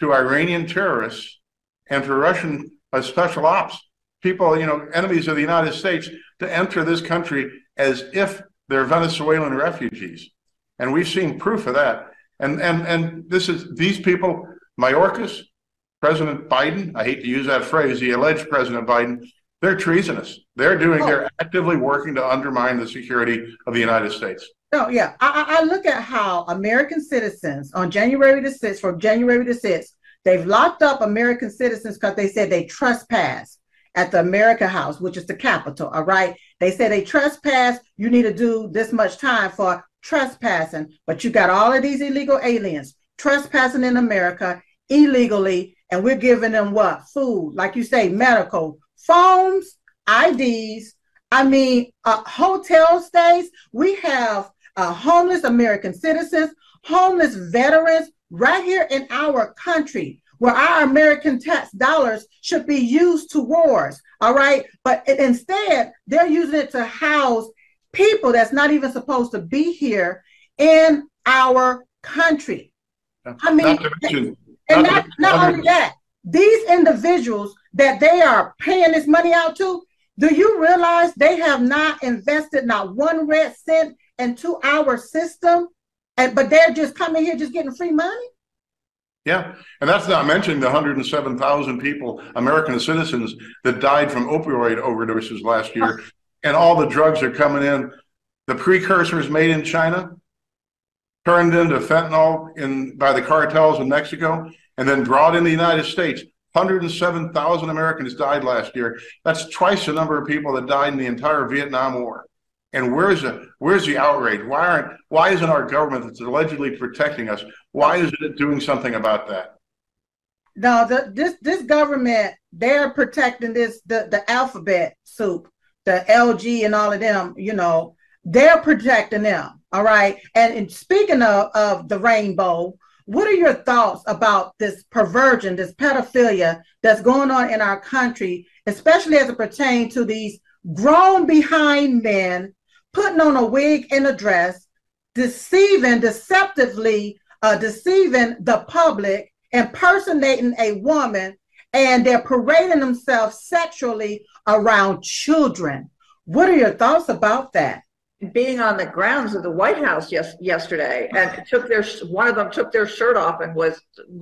to Iranian terrorists and to Russian uh, special ops people, you know, enemies of the United States to enter this country as if they're Venezuelan refugees, and we've seen proof of that. And and and this is these people, Mayorkas, President Biden. I hate to use that phrase. The alleged President Biden. They're treasonous. They're doing. Oh. They're actively working to undermine the security of the United States. No, yeah. I, I look at how American citizens on January the 6th, from January the 6th, they've locked up American citizens because they said they trespass. at the America House, which is the Capitol. All right. They said they trespass. You need to do this much time for trespassing. But you got all of these illegal aliens trespassing in America illegally. And we're giving them what? Food, like you say, medical, phones, IDs. I mean, uh, hotel stays. We have uh, homeless American citizens, homeless veterans right here in our country where our American tax dollars should be used towards. All right. But it, instead, they're using it to house people that's not even supposed to be here in our country. I mean, and not, not only that, these individuals that they are paying this money out to, do you realize they have not invested not one red cent into our system? And but they're just coming here just getting free money? Yeah, and that's not mentioning the 107,000 people, American citizens, that died from opioid overdoses last year, and all the drugs are coming in. The precursors made in China, turned into fentanyl in by the cartels in Mexico, and then brought in the United States. 107,000 Americans died last year. That's twice the number of people that died in the entire Vietnam War. And where's the where's the outrage? Why aren't why isn't our government that's allegedly protecting us? Why isn't it doing something about that? No, the, this this government they're protecting this the the alphabet soup, the LG and all of them. You know, they're protecting them. All right. And, and speaking of of the rainbow, what are your thoughts about this perversion, this pedophilia that's going on in our country, especially as it pertains to these grown behind men putting on a wig and a dress, deceiving, deceptively uh, deceiving the public, impersonating a woman, and they're parading themselves sexually around children. What are your thoughts about that? Being on the grounds of the White House yes, yesterday, and took their one of them took their shirt off and was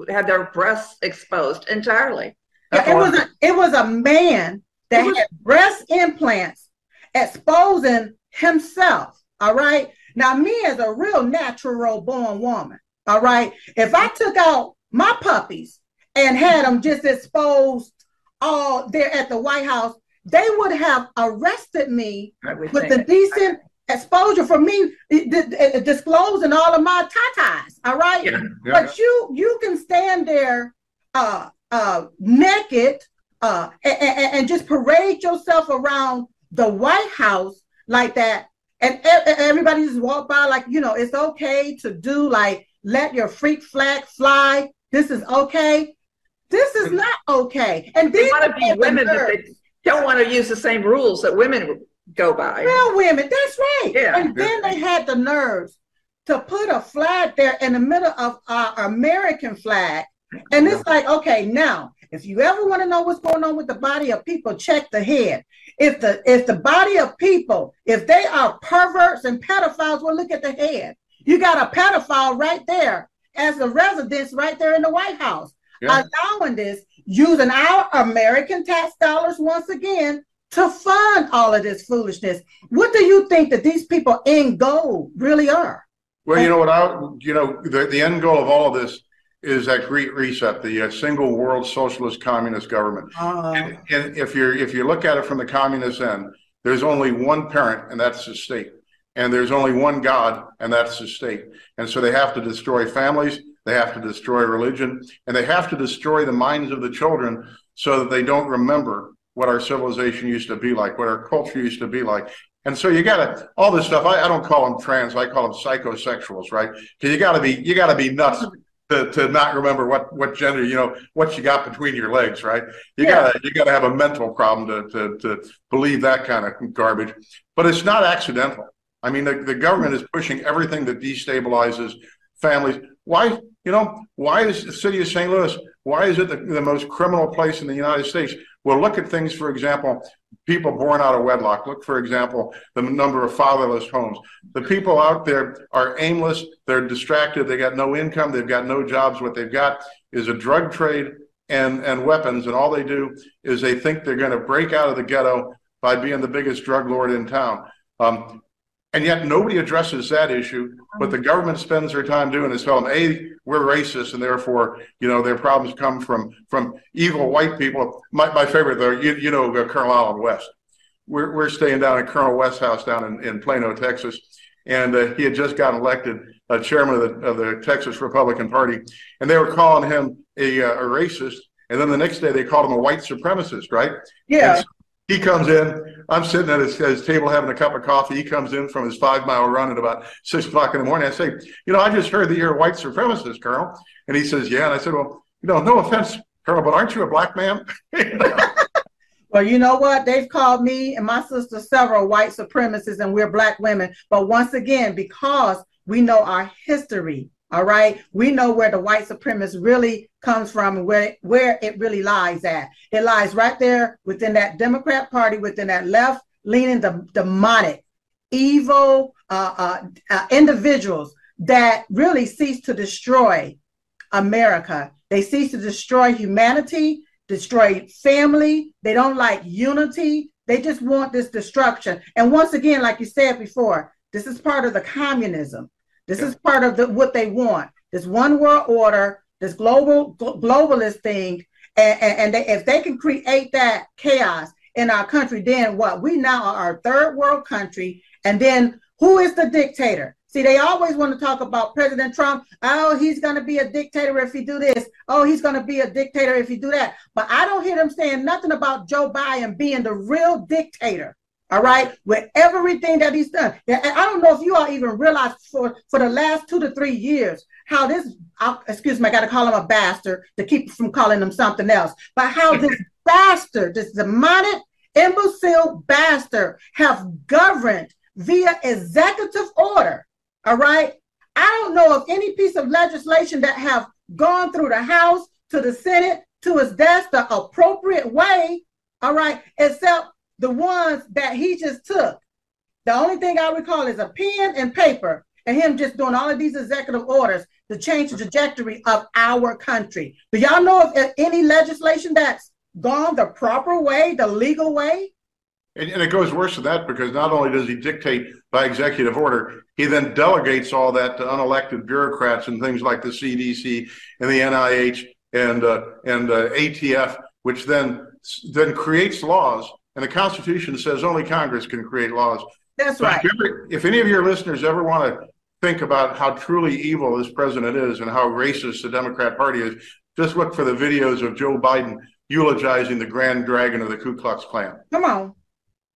had their breasts exposed entirely. Yeah, it was a it was a man that was, had breast implants exposing himself. All right. Now, me as a real natural born woman, all right, if I took out my puppies and had them just exposed all there at the White House, they would have arrested me with the decent exposure for me disclosing all of my tatas. All right. Yeah, yeah. But you you can stand there uh uh naked uh and, and just parade yourself around the White House like that. And everybody just walk by like, you know, it's okay to do like let your freak flag fly. This is okay. This is not okay. And they want to be women, but they don't want to use the same rules that women go by. Well, women, that's right. Yeah. And then they had the nerves to put a flag there in the middle of our American flag. And it's like, okay, now if you ever want to know what's going on with the body of people, check the head. If the if the body of people, if they are perverts and pedophiles, well, look at the head. You got a pedophile right there as a residence right there in the White House, yeah. allowing this, using our American tax dollars once again to fund all of this foolishness. What do you think that these people in goal really are? Well, you know what I, you know, the, the end goal of all of this is that Great Reset, the uh, single world socialist communist government. Uh, and, and, if you if you look at it from the communist end, there's only one parent, and that's the state. And there's only one God, and that's the state. And so they have to destroy families, they have to destroy religion, and they have to destroy the minds of the children so that they don't remember what our civilization used to be like, what our culture used to be like. And so you got to all this stuff. I, I, don't call them trans. I call them psychosexuals, right? Because you got to be you got to be nuts to, to not remember what what gender you know what you got between your legs right you yeah. gotta you gotta have a mental problem to, to to believe that kind of garbage but it's not accidental i mean the, the government is pushing everything that destabilizes families why you know why is the city of st louis why is it the, the most criminal place in the united states well look at things for example people born out of wedlock. Look, for example, the number of fatherless homes. The people out there are aimless, they're distracted, they got no income, they've got no jobs. What they've got is a drug trade and, and weapons, and all they do is they think they're going to break out of the ghetto by being the biggest drug lord in town. Um, And yet nobody addresses that issue. What the government spends their time doing is telling them, A, we're racist, and therefore, you know, their problems come from from evil white people. My, my favorite, though, you, you know, uh, Colonel Allen West. We're, we're staying down at Colonel West's house down in, in Plano, Texas. And uh, he had just gotten elected uh, chairman of the, of the Texas Republican Party. And they were calling him a, uh, a racist. And then the next day they called him a white supremacist, right? Yeah. He comes in. I'm sitting at his, his, table having a cup of coffee. He comes in from his five mile run at about six o'clock in the morning. I say, You know, I just heard that you're a white supremacist, Colonel. And he says, Yeah. And I said, Well, you know, no offense, Colonel, but aren't you a black man? well, you know what? They've called me and my sister several white supremacists, and we're black women. But once again, because we know our history, all right. We know where the white supremacists really comes from and where, where it really lies at. It lies right there within that Democrat Party, within that left leaning, the demonic, evil uh, uh, uh, individuals that really cease to destroy America. They cease to destroy humanity, destroy family. They don't like unity. They just want this destruction. And once again, like you said before, this is part of the communism. This is part of the, what they want. This one world order, this global globalist thing, and, and, and they, if they can create that chaos in our country, then what? We now are our third world country, and then who is the dictator? See, they always want to talk about President Trump. Oh, he's going to be a dictator if he do this. Oh, he's going to be a dictator if he do that. But I don't hear them saying nothing about Joe Biden being the real dictator all right, with everything that he's done. And I don't know if you all even realize for, for the last two to three years how this, I'll, excuse me, I got to call him a bastard to keep from calling him something else, but how this bastard, this demonic, imbecile bastard have governed via executive order. All right. I don't know of any piece of legislation that have gone through the House to the Senate to its desk the appropriate way. All right, except the ones that he just took. The only thing I recall is a pen and paper and him just doing all of these executive orders to change the trajectory of our country. Do y'all know if any legislation that's gone the proper way, the legal way? And, and, it goes worse than that because not only does he dictate by executive order, he then delegates all that to unelected bureaucrats and things like the CDC and the NIH and uh, and uh, ATF, which then then creates laws and the Constitution says only Congress can create laws. That's right. If, ever, if, any of your listeners ever want to think about how truly evil this president is and how racist the Democrat Party is, just look for the videos of Joe Biden eulogizing the Grand Dragon of the Ku Klux Klan. Come on,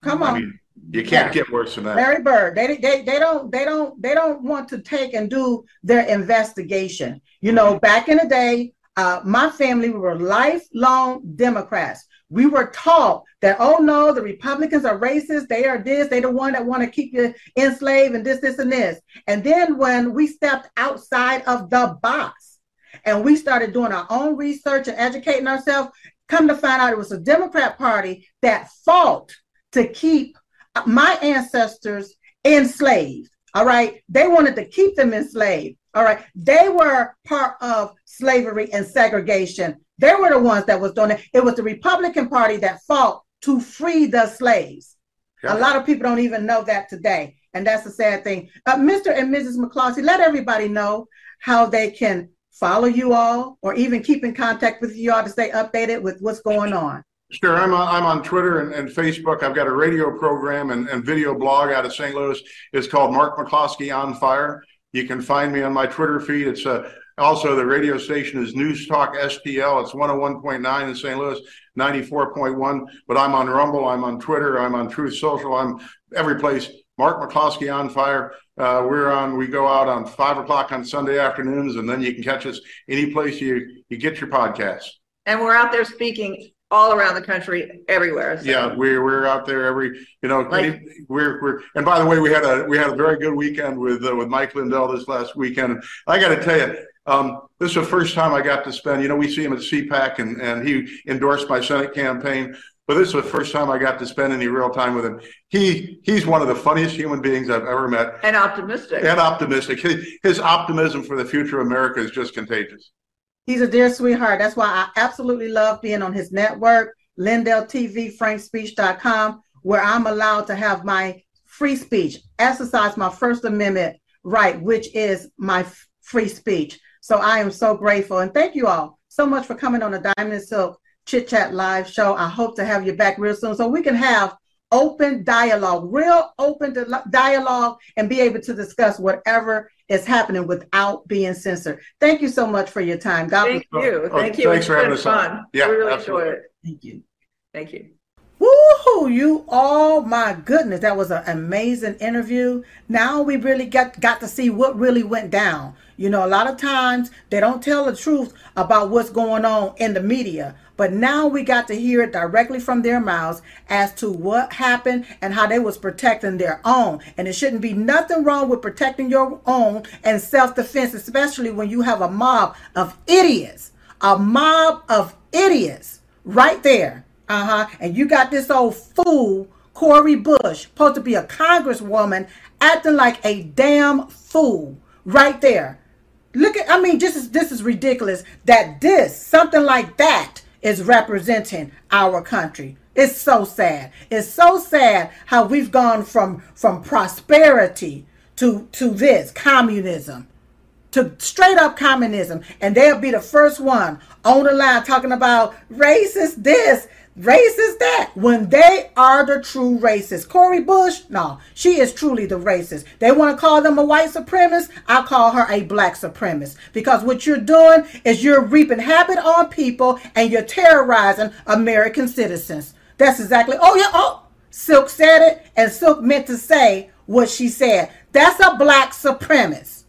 come on. I mean, you can't yeah. get worse than that. Larry Bird. They, they they don't they don't they don't want to take and do their investigation. You know, back in the day, uh, my family we were lifelong Democrats. We were taught that, oh no, the Republicans are racist. They are this. They the one that want to keep you enslaved and this, this, and this. And then when we stepped outside of the box and we started doing our own research and educating ourselves, come to find out it was the Democrat Party that fought to keep my ancestors enslaved. All right. They wanted to keep them enslaved. All right. They were part of slavery and segregation. They were the ones that was doing it. It was the Republican Party that fought to free the slaves. Yeah. A lot of people don't even know that today. And that's a sad thing. Uh, Mr. and Mrs. McCloskey, let everybody know how they can follow you all or even keep in contact with you all to stay updated with what's going on. Sure, I'm on, I'm on Twitter and, and Facebook. I've got a radio program and, and video blog out of St. Louis. It's called Mark McCloskey on Fire. You can find me on my Twitter feed. It's uh, also the radio station is News Talk STL. It's 101.9 in St. Louis, 94.1. But I'm on Rumble. I'm on Twitter. I'm on Truth Social. I'm every place. Mark McCloskey on fire. Uh, we're on. We go out on five o'clock on Sunday afternoons, and then you can catch us any place you you get your podcast. And we're out there speaking all around the country, everywhere. So. Yeah, we're we're out there every you know like, we're we're and by the way, we had a we had a very good weekend with uh, with Mike Lindell this last weekend. I got to tell you, um, this is the first time I got to spend. You know, we see him at CPAC, and and he endorsed my Senate campaign. But this is the first time I got to spend any real time with him. He he's one of the funniest human beings I've ever met, and optimistic. And optimistic. His, his optimism for the future of America is just contagious. He's a dear sweetheart. That's why I absolutely love being on his network, Lindell TV, frankspeech.com, where I'm allowed to have my free speech, exercise my First Amendment right, which is my f- free speech. So I am so grateful. And thank you all so much for coming on the Diamond and Silk Chit Chat Live show. I hope to have you back real soon so we can have open dialogue, real open dialogue, and be able to discuss whatever is happening without being censored. Thank you so much for your time. God Thank you. Oh, Thank you. Thanks for having us fun. on. Yeah, we really absolutely. enjoyed it. Thank you. Thank you. Woohoo! You oh my goodness, that was an amazing interview. Now we really got got to see what really went down. You know, a lot of times they don't tell the truth about what's going on in the media, but now we got to hear it directly from their mouths as to what happened and how they was protecting their own. And it shouldn't be nothing wrong with protecting your own and self-defense, especially when you have a mob of idiots, a mob of idiots right there. Uh-huh. And you got this old fool, Cori Bush, supposed to be a congresswoman, acting like a damn fool right there. Look at, I mean, just is, this is ridiculous that this, something like that, is representing our country. It's so sad. It's so sad how we've gone from from prosperity to to this communism to straight up communism and they'll be the first one on the line talking about racist this racist that when they are the true racists. Cori Bush, no, she is truly the racist. They want to call them a white supremacist. I call her a black supremacist because what you're doing is you're reaping havoc on people and you're terrorizing American citizens. That's exactly. Oh yeah. Oh, Silk said it, and Silk meant to say what she said. That's a black supremacist.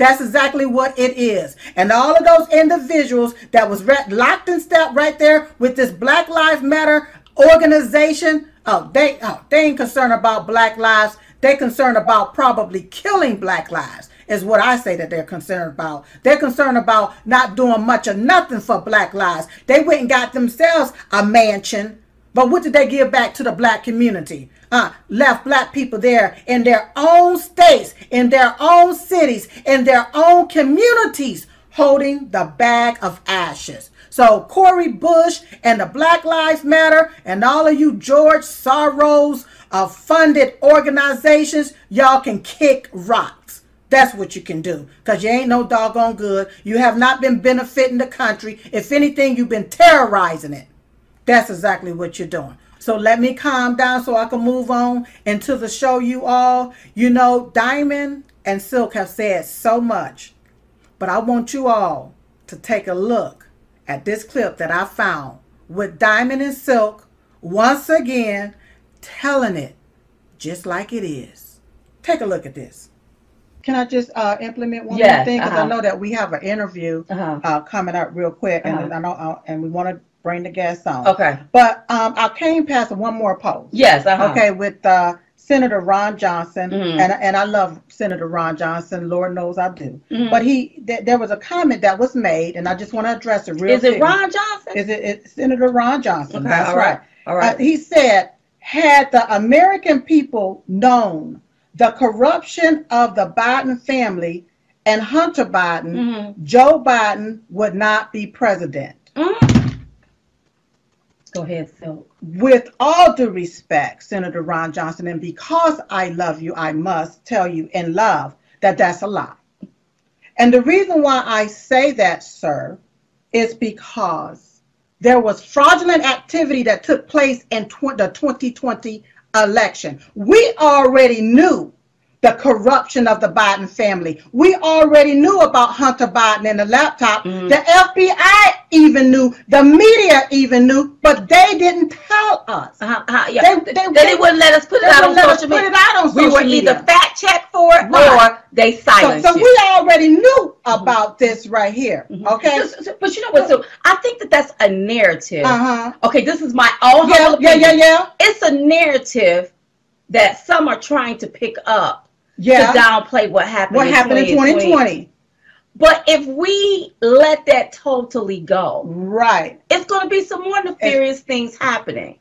That's exactly what it is. And all of those individuals that was locked in step right there with this Black Lives Matter organization, oh, they oh, they ain't concerned about black lives. They concerned about probably killing black lives is what I say that they're concerned about. They're concerned about not doing much or nothing for black lives. They went and got themselves a mansion, but what did they give back to the black community? Uh, left black people there in their own states, in their own cities, in their own communities, holding the bag of ashes. So Cori Bush and the Black Lives Matter and all of you George Soros uh, funded organizations, y'all can kick rocks. That's what you can do because you ain't no doggone good. You have not been benefiting the country. If anything, you've been terrorizing it. That's exactly what you're doing. So let me calm down so I can move on into the show, you all. You know, Diamond and Silk have said so much, but I want you all to take a look at this clip that I found with Diamond and Silk once again telling it just like it is. Take a look at this. Can I just uh, implement one yes, more thing? Because uh-huh. I know that we have an interview uh-huh. uh, coming up real quick, and uh-huh. I know, uh, and we want to bring the guests on. Okay. But um, I came past one more post. Yes. Uh-huh. Okay, with uh, Senator Ron Johnson, mm-hmm. and and I love Senator Ron Johnson. Lord knows I do. Mm-hmm. But he, th- there was a comment that was made, and I just want to address it real. Is it Ron Johnson? Is it Senator Ron Johnson? Okay. That's all right. right. All right. Uh, he said, had the American people known the corruption of the Biden family and Hunter Biden, mm-hmm. Joe Biden would not be president. Mm-hmm. Go ahead, Phil. With all due respect, Senator Ron Johnson, and because I love you, I must tell you in love that that's a lie. And the reason why I say that, sir, is because there was fraudulent activity that took place in tw- the 2020 election. We already knew the corruption of the Biden family. We already knew about Hunter Biden and the laptop. Mm-hmm. The FBI even knew, the media even knew, but they didn't tell us. Uh-huh, uh-huh, yeah. they, they, they, wouldn't let us put it out on social media. On we were either fact check for it right. or they silenced so, so we already knew about mm-hmm. this right here. Mm-hmm. Okay, so, so, but you know what? So I think that that's a narrative. Uh-huh. Okay, this is my own yeah, yeah, yeah, yeah. It's a narrative that some are trying to pick up yeah. to downplay what happened. What in happened in 2020. But if we let that totally go, right, it's going to be some more nefarious it's, things happening.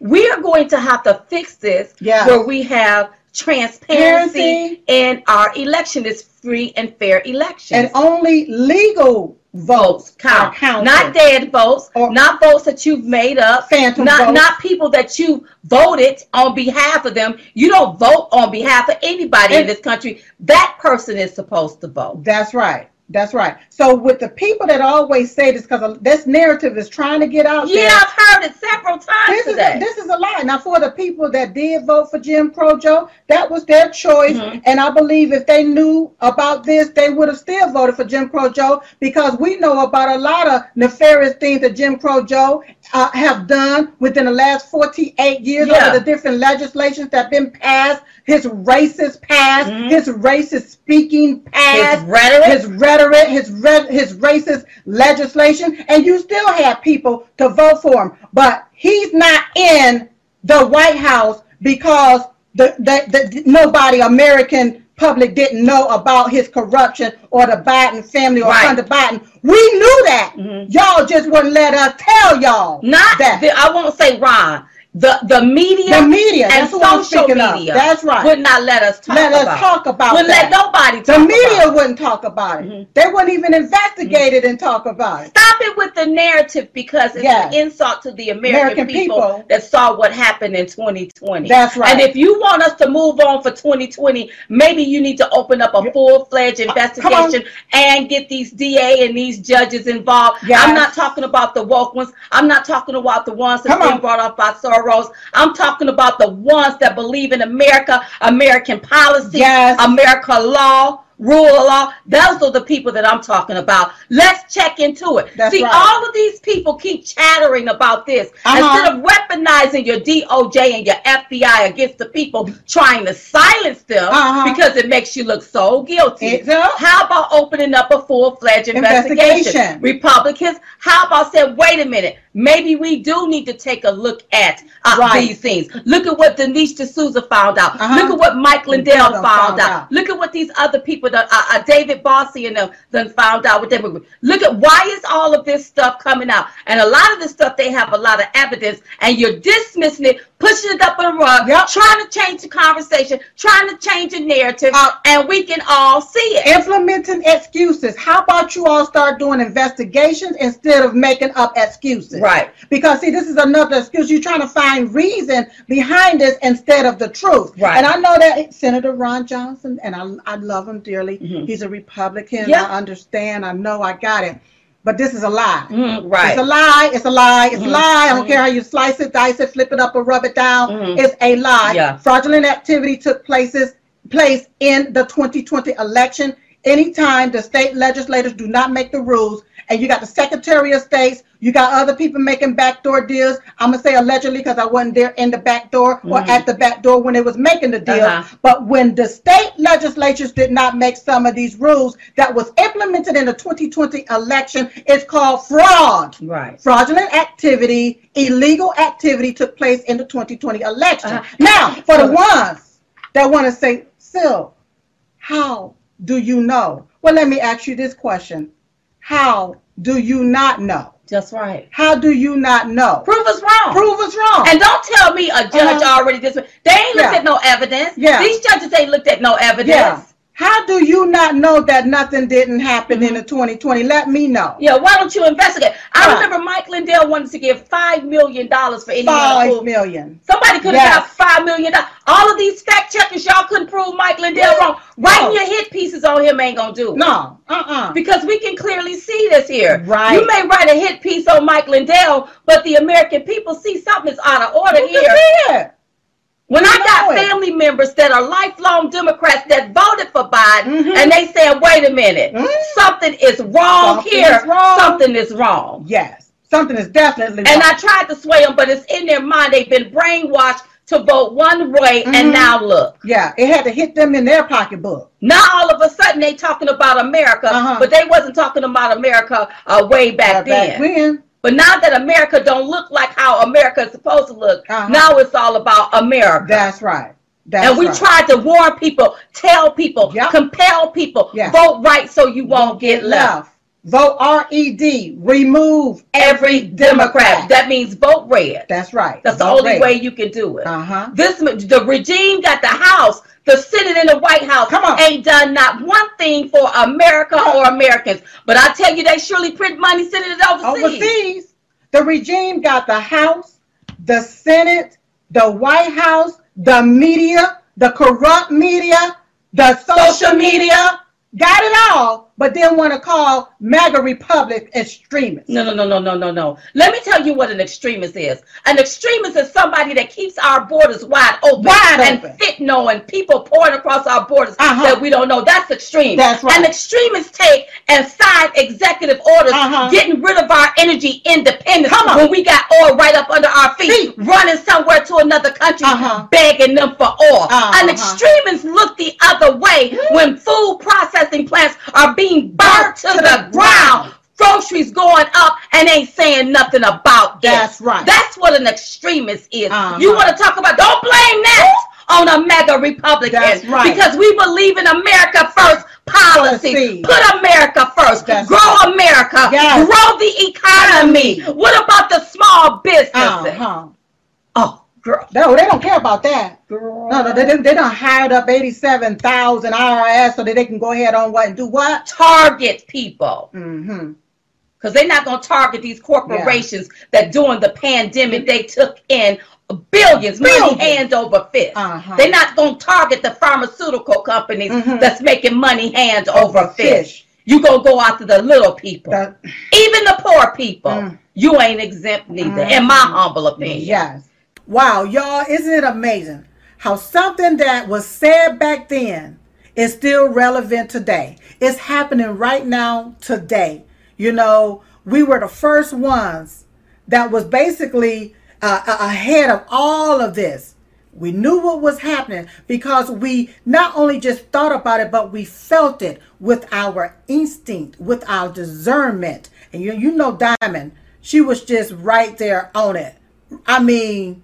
We are going to have to fix this yes. where we have transparency and our election is free and fair election. And only legal votes count, counted. not dead votes, Or- not votes that you've made up, Phantom not votes. not people that you voted on behalf of them. You don't vote on behalf of anybody in this country. That person is supposed to vote. That's right. That's right. So with the people that always say this, because this narrative is trying to get out Yeah, there. I've heard it several times This is, today. a, this is a lie. Now, for the people that did vote for Jim Crow Joe, that was their choice. Mhm. And I believe if they knew about this, they would have still voted for Jim Crow Joe because we know about a lot of nefarious things that Jim Crow Joe uh, have done within the last 48 years Yeah. over the different legislations that have been passed, his racist past, Mhm. his racist speaking past, His rhetoric. his rhetoric, his red, his racist legislation, and you still have people to vote for him. But he's not in the White House because the, the, the nobody American public didn't know about his corruption or the Biden family or Right. Hunter Biden. We knew that. Mhm. Y'all just wouldn't let us tell y'all Not that. the, I won't say Ron. The the media, The media, and that's what I'm social speaking of. media That's right. would not let us talk let about. us talk about Wouldn't let nobody talk the media about. wouldn't talk about it. Mhm. They wouldn't even investigate it and talk about it. Stop it with the narrative because it's Yes. an insult to the American, American people, people. that saw what happened in 2020. That's right. And if you want us to move on for 2020, maybe you need to open up a full-fledged investigation and get these DA and these judges involved. Yes. I'm not talking about the woke ones. I'm not talking about the ones that's Come been on. brought up by I'm talking about the ones that believe in America, American policy, Yes. America law, rule of law. Those are the people that I'm talking about. Let's check into it. That's See, right. all of these people keep chattering about this Uh-huh. instead of weaponizing your DOJ and your FBI against the people trying to silence them Uh-huh. because it makes you look so guilty. How about opening up a full-fledged investigation? Investigation. Republicans, how about saying, wait a minute, maybe we do need to take a look at uh, Right. these things. Look at what Dinesh D'Souza found out. Uh-huh. Look at what Mike Lindell found, found out. out. Look at what these other people, that, uh, uh, David Bossie and them, done found out. What they were. Look at why is all of this stuff coming out? And a lot of this stuff, they have a lot of evidence, and you're dismissing it, pushing it up on the rug, Yep. trying to change the conversation, trying to change the narrative, Uh, and we can all see it. Implementing excuses. How about you all start doing investigations instead of making up excuses? Right. Because see, this is another excuse. You're trying to find reason behind this instead of the truth. Right. And I know that Senator Ron Johnson, and I, I love him dearly. Mhm. He's a Republican. Yeah. I understand. I know. I got it. But this is a lie. Mhm, right. It's a lie. It's a lie. It's Mhm. a lie. I don't Mhm. care how you slice it, dice it, flip it up, or rub it down. Mhm. It's a lie. Yeah. Fraudulent activity took places place in the 2020 election. Anytime the state legislators do not make the rules, and you got the Secretary of States, you got other people making backdoor deals. I'm gonna say allegedly because I wasn't there in the back door or Mhm. at the back door when it was making the deal. Uh-huh. But when the state legislatures did not make some of these rules that was implemented in the 2020 election, it's called fraud. Right. Fraudulent activity, illegal activity took place in the 2020 election. Uh-huh. Now, for the ones that want to say, Sil, how do you know? Well, let me ask you this question. How do you not know? That's right. How do you not know? Prove us wrong. Prove us wrong. And don't tell me a judge Uh-huh. already this. They ain't looked Yeah. at no evidence. Yeah. These judges ain't looked at no evidence. yeah. How do you not know that nothing didn't happen in mm-hmm. the 2020? Let me know. Yeah, why don't you investigate? I Right. remember Mike Lindell wanted to give five million dollars for any Five million. Somebody could Yes. have got five million dollars. All of these fact checkers, y'all couldn't prove Mike Lindell wrong. Writing No. your hit pieces on him ain't gonna do it. No. Uh-uh. Because we can clearly see this here. Right. You may write a hit piece on Mike Lindell, but the American people see something is out of order You here. When I got family members that are lifelong Democrats that voted for Biden, Mhm. and they said, "Wait a minute, Mhm. something is wrong Something here. is wrong." Something is wrong." Yes. Something is definitely And wrong. And I tried to sway them, but it's in their mind. They've been brainwashed to vote one way, Mhm. and now look. Yeah, it had to hit them in their pocketbook. Now all of a sudden they talking about America, Uh-huh. but they wasn't talking about America uh, way back Uh, then. when. But now that America don't look like how America is supposed to look, Uh-huh. now it's all about America. That's right. That's and we right. tried to warn people, tell people, Yep. compel people, Yeah. vote right so you won't get left. Vote R E D. Remove Every Democrat. That means vote red. That's right. That's the only red. way you can do it. Uh huh. This the regime got the House, the Senate, and the White House. Come on. ain't done not one thing for America or Americans. But I tell you, they surely print money sending it overseas. Overseas, the regime got the House, the Senate, the White House, the media, the corrupt media, the social media, got it all, but then want to call MAGA Republic extremists. No, no, no, no, no, no, no. Let me tell you what an extremist is. An extremist is somebody that keeps our borders wide open, Wide and open. fit knowing people pouring across our borders Uh-huh. that we don't know. That's extreme. That's right. And extremists take and sign executive orders, Uh-huh. getting rid of our energy independence Come on. when we got oil right up under our feet, Feet. running somewhere to another country, Uh-huh. begging them for oil. Uh-huh. An extremist look the other way when food processing plants are being burnt to, the, ground. Groceries going up and ain't saying nothing about it. That's right. That's what an extremist is. Uh-huh. You want to talk about? Don't blame that on a MAGA Republican. That's right. Because we believe in America first policy. Policy. Put America first. That's grow right. America. Yes. Grow the economy. What about the small businesses? Uh-huh. Girl. No, they don't care about that. No, no, they, they, they done hired up 87,000 IRS so that they can go ahead on what and do what? Target people. Mm-hmm. because they're not going to target these corporations that during the pandemic they took in billions, money hand over fist. Uh-huh. They're not going to target the pharmaceutical companies Mhm. that's making money hand over, Over fist. fish. You gonna go after the little people, That- even the poor people. Mm. You ain't exempt neither, in my humble opinion. Yes. Wow, y'all, isn't it amazing how something that was said back then is still relevant today? It's happening right now today. You know, we were the first ones that was basically uh, ahead of all of this. We knew what was happening because we not only just thought about it, but we felt it with our instinct, with our discernment. And you, you know, Diamond, she was just right there on it. I mean,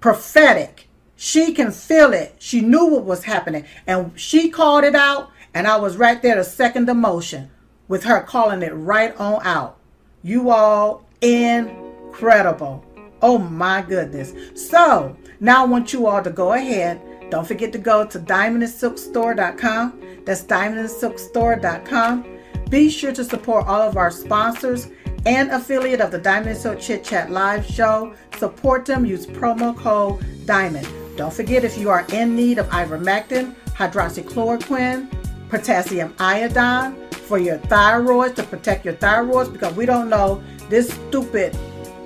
prophetic. She can feel it. She knew what was happening. And she called it out. And I was right there to second the motion with her calling it right on out. You all incredible. Oh my goodness. So now I want you all to go ahead. Don't forget to go to diamondandsilkstore.com. That's diamondandsilkstore.com. Be sure to support all of our sponsors and affiliate of the Diamond Silk Chit Chat live show. Support them. Use promo code DIAMOND. Don't forget if you are in need of ivermectin, hydroxychloroquine, potassium iodine for your thyroid to protect your thyroids because we don't know this stupid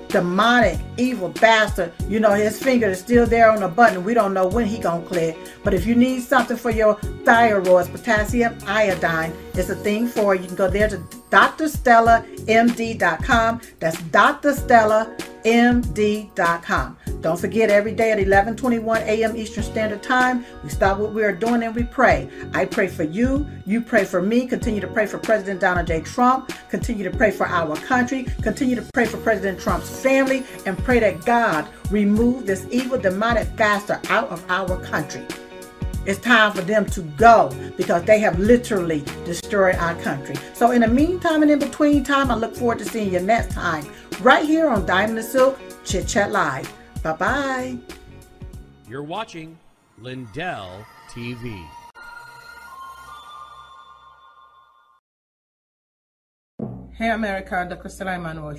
demonic evil bastard you know his finger is still there on the button we don't know when he gonna click but if you need something for your thyroids potassium iodine is a thing for you. Can go there to drstellamd.com that's drstellamd.com don't forget every day at 11:21 a.m. Eastern Standard Time we stop what we are doing and we pray. I pray for you. You pray for me. Continue to pray for President Donald J. Trump. Continue to pray for our country. Continue to pray for President Trump's family and pray that God remove this evil demonic bastard out of our country it's time for them to go because they have literally destroyed our country. So, in the meantime and in between time, I look forward to seeing you next time right here on Diamond and Silk Chit Chat Live. Bye bye. You're watching Lindell TV. Hey America, Dr. Stella Emanuel.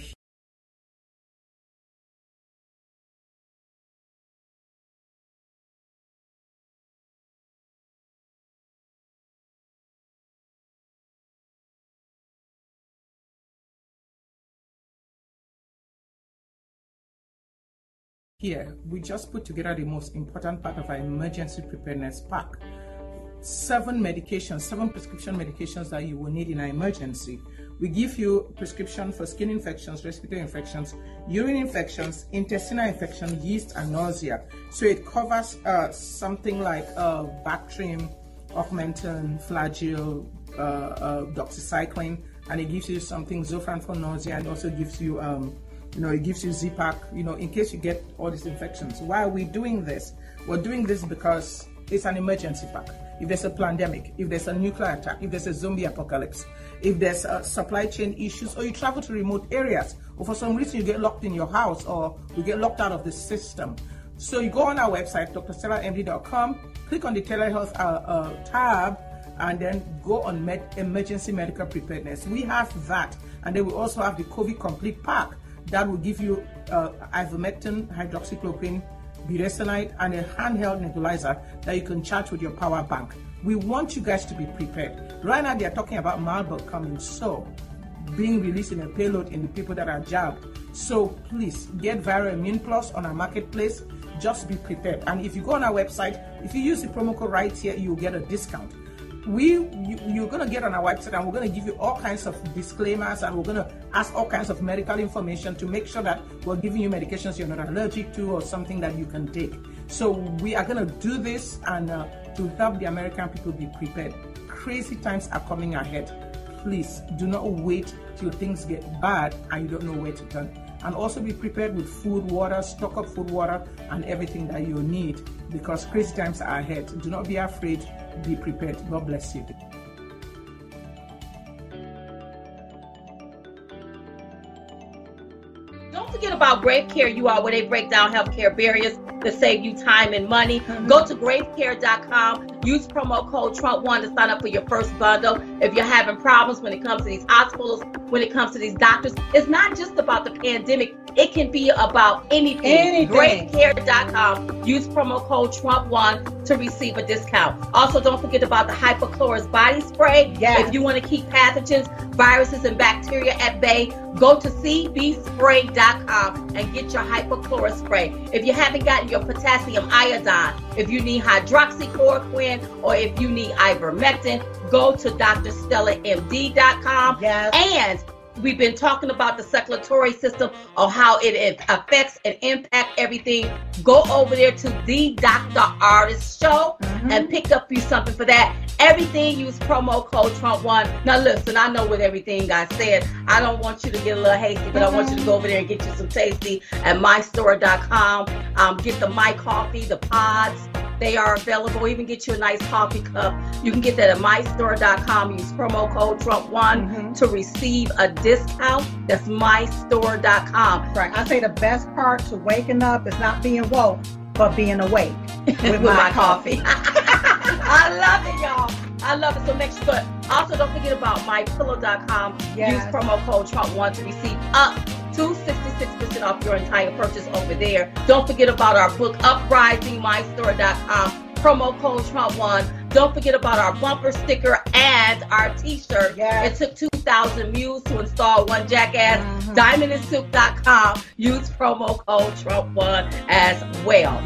Here, we just put together the most important part of our emergency preparedness pack. Seven medications, seven prescription medications that you will need in an emergency. We give you prescription for skin infections, respiratory infections, urine infections, intestinal infection, yeast, and nausea. So it covers uh, something like uh, Bactrim, Augmentin, Flagyl, uh, uh, doxycycline, and it gives you something Zofran for nausea, and also gives you, um, you know, it gives you Z-Pack, you know, in case you get all these infections. Why are we doing this? We're doing this because it's an emergency pack. If there's a pandemic, if there's a nuclear attack, if there's a zombie apocalypse, if there's uh, supply chain issues, or you travel to remote areas, or for some reason you get locked in your house, or you get locked out of the system. So you go on our website, drstellamd.com, click on the telehealth uh, uh, tab, and then go on med- emergency medical preparedness. We have that, and then we also have the COVID complete pack that will give you uh, ivermectin, hydroxychloroquine, budesonide, and a handheld nebulizer that you can charge with your power bank. We want you guys to be prepared. Right now, they are talking about Marburg coming, so being released in a payload in the people that are jabbed. So please get Viral Immune Plus on our marketplace. Just be prepared. And if you go on our website, if you use the promo code right here, you'll get a discount we you, you're to get on our website and we're to give you all kinds of disclaimers and we're to ask all kinds of medical information to make sure that we're giving you medications you're not allergic to or something that you can take. So we are to do this and uh, to help the american people be prepared. Crazy times are coming ahead. Please do not wait till things get bad and you don't know where to turn and also be prepared with food water stock up food water and everything that you need because crazy times are ahead do not be afraid be prepared. God bless you. Don't forget about Grave Care You Are, where they break down healthcare barriers to save you time and money. Mm-hmm. Go to gravecare.com. Use promo code Trump1 to sign up for your first bundle. If you're having problems when it comes to these hospitals, when it comes to these doctors, it's not just about the pandemic. It can be about anything. anything. Gravecare.com. Use promo code Trump1 to receive a discount. Also, don't forget about the Hypochlorous body spray. Yes. If you want to keep pathogens, viruses, and bacteria at bay, go to cbspray.com and get your Hypochlorous spray. If you haven't gotten your potassium iodine, if you need hydroxychloroquine, or if you need ivermectin, go to drstellamd.com. Yes. And we've been talking about the circulatory system of how it affects and impact everything. Go over there to the Dr. Ardis Show mm-hmm. and pick up you something for that. Everything use promo code Trump1. Now listen, I know what everything I said, I don't want you to get a little hasty, but mm-hmm. I want you to go over there and get you some tasty at mystore.com. Um, get the my coffee, the pods they are available. Even get you a nice coffee cup. You can get that at mystore.com. Use promo code Trump1 mm-hmm. to receive a discount. That's mystore.com. Right. I say the best part to waking up is not being woke, but being awake with, with my, my, coffee. I love it, y'all. I love it. So make sure. Also, don't forget about mypillow.com. Yes. Use promo code Trump1 to receive up to 66% off your entire purchase over there. Don't forget about our book, uprisingmystore.com. Promo code Trump1. Don't forget about our bumper sticker and our t-shirt. Yes. It took 2,000 mules to install one jackass. Mm-hmm. Diamondandsilk.com. Use promo code Trump1 as well.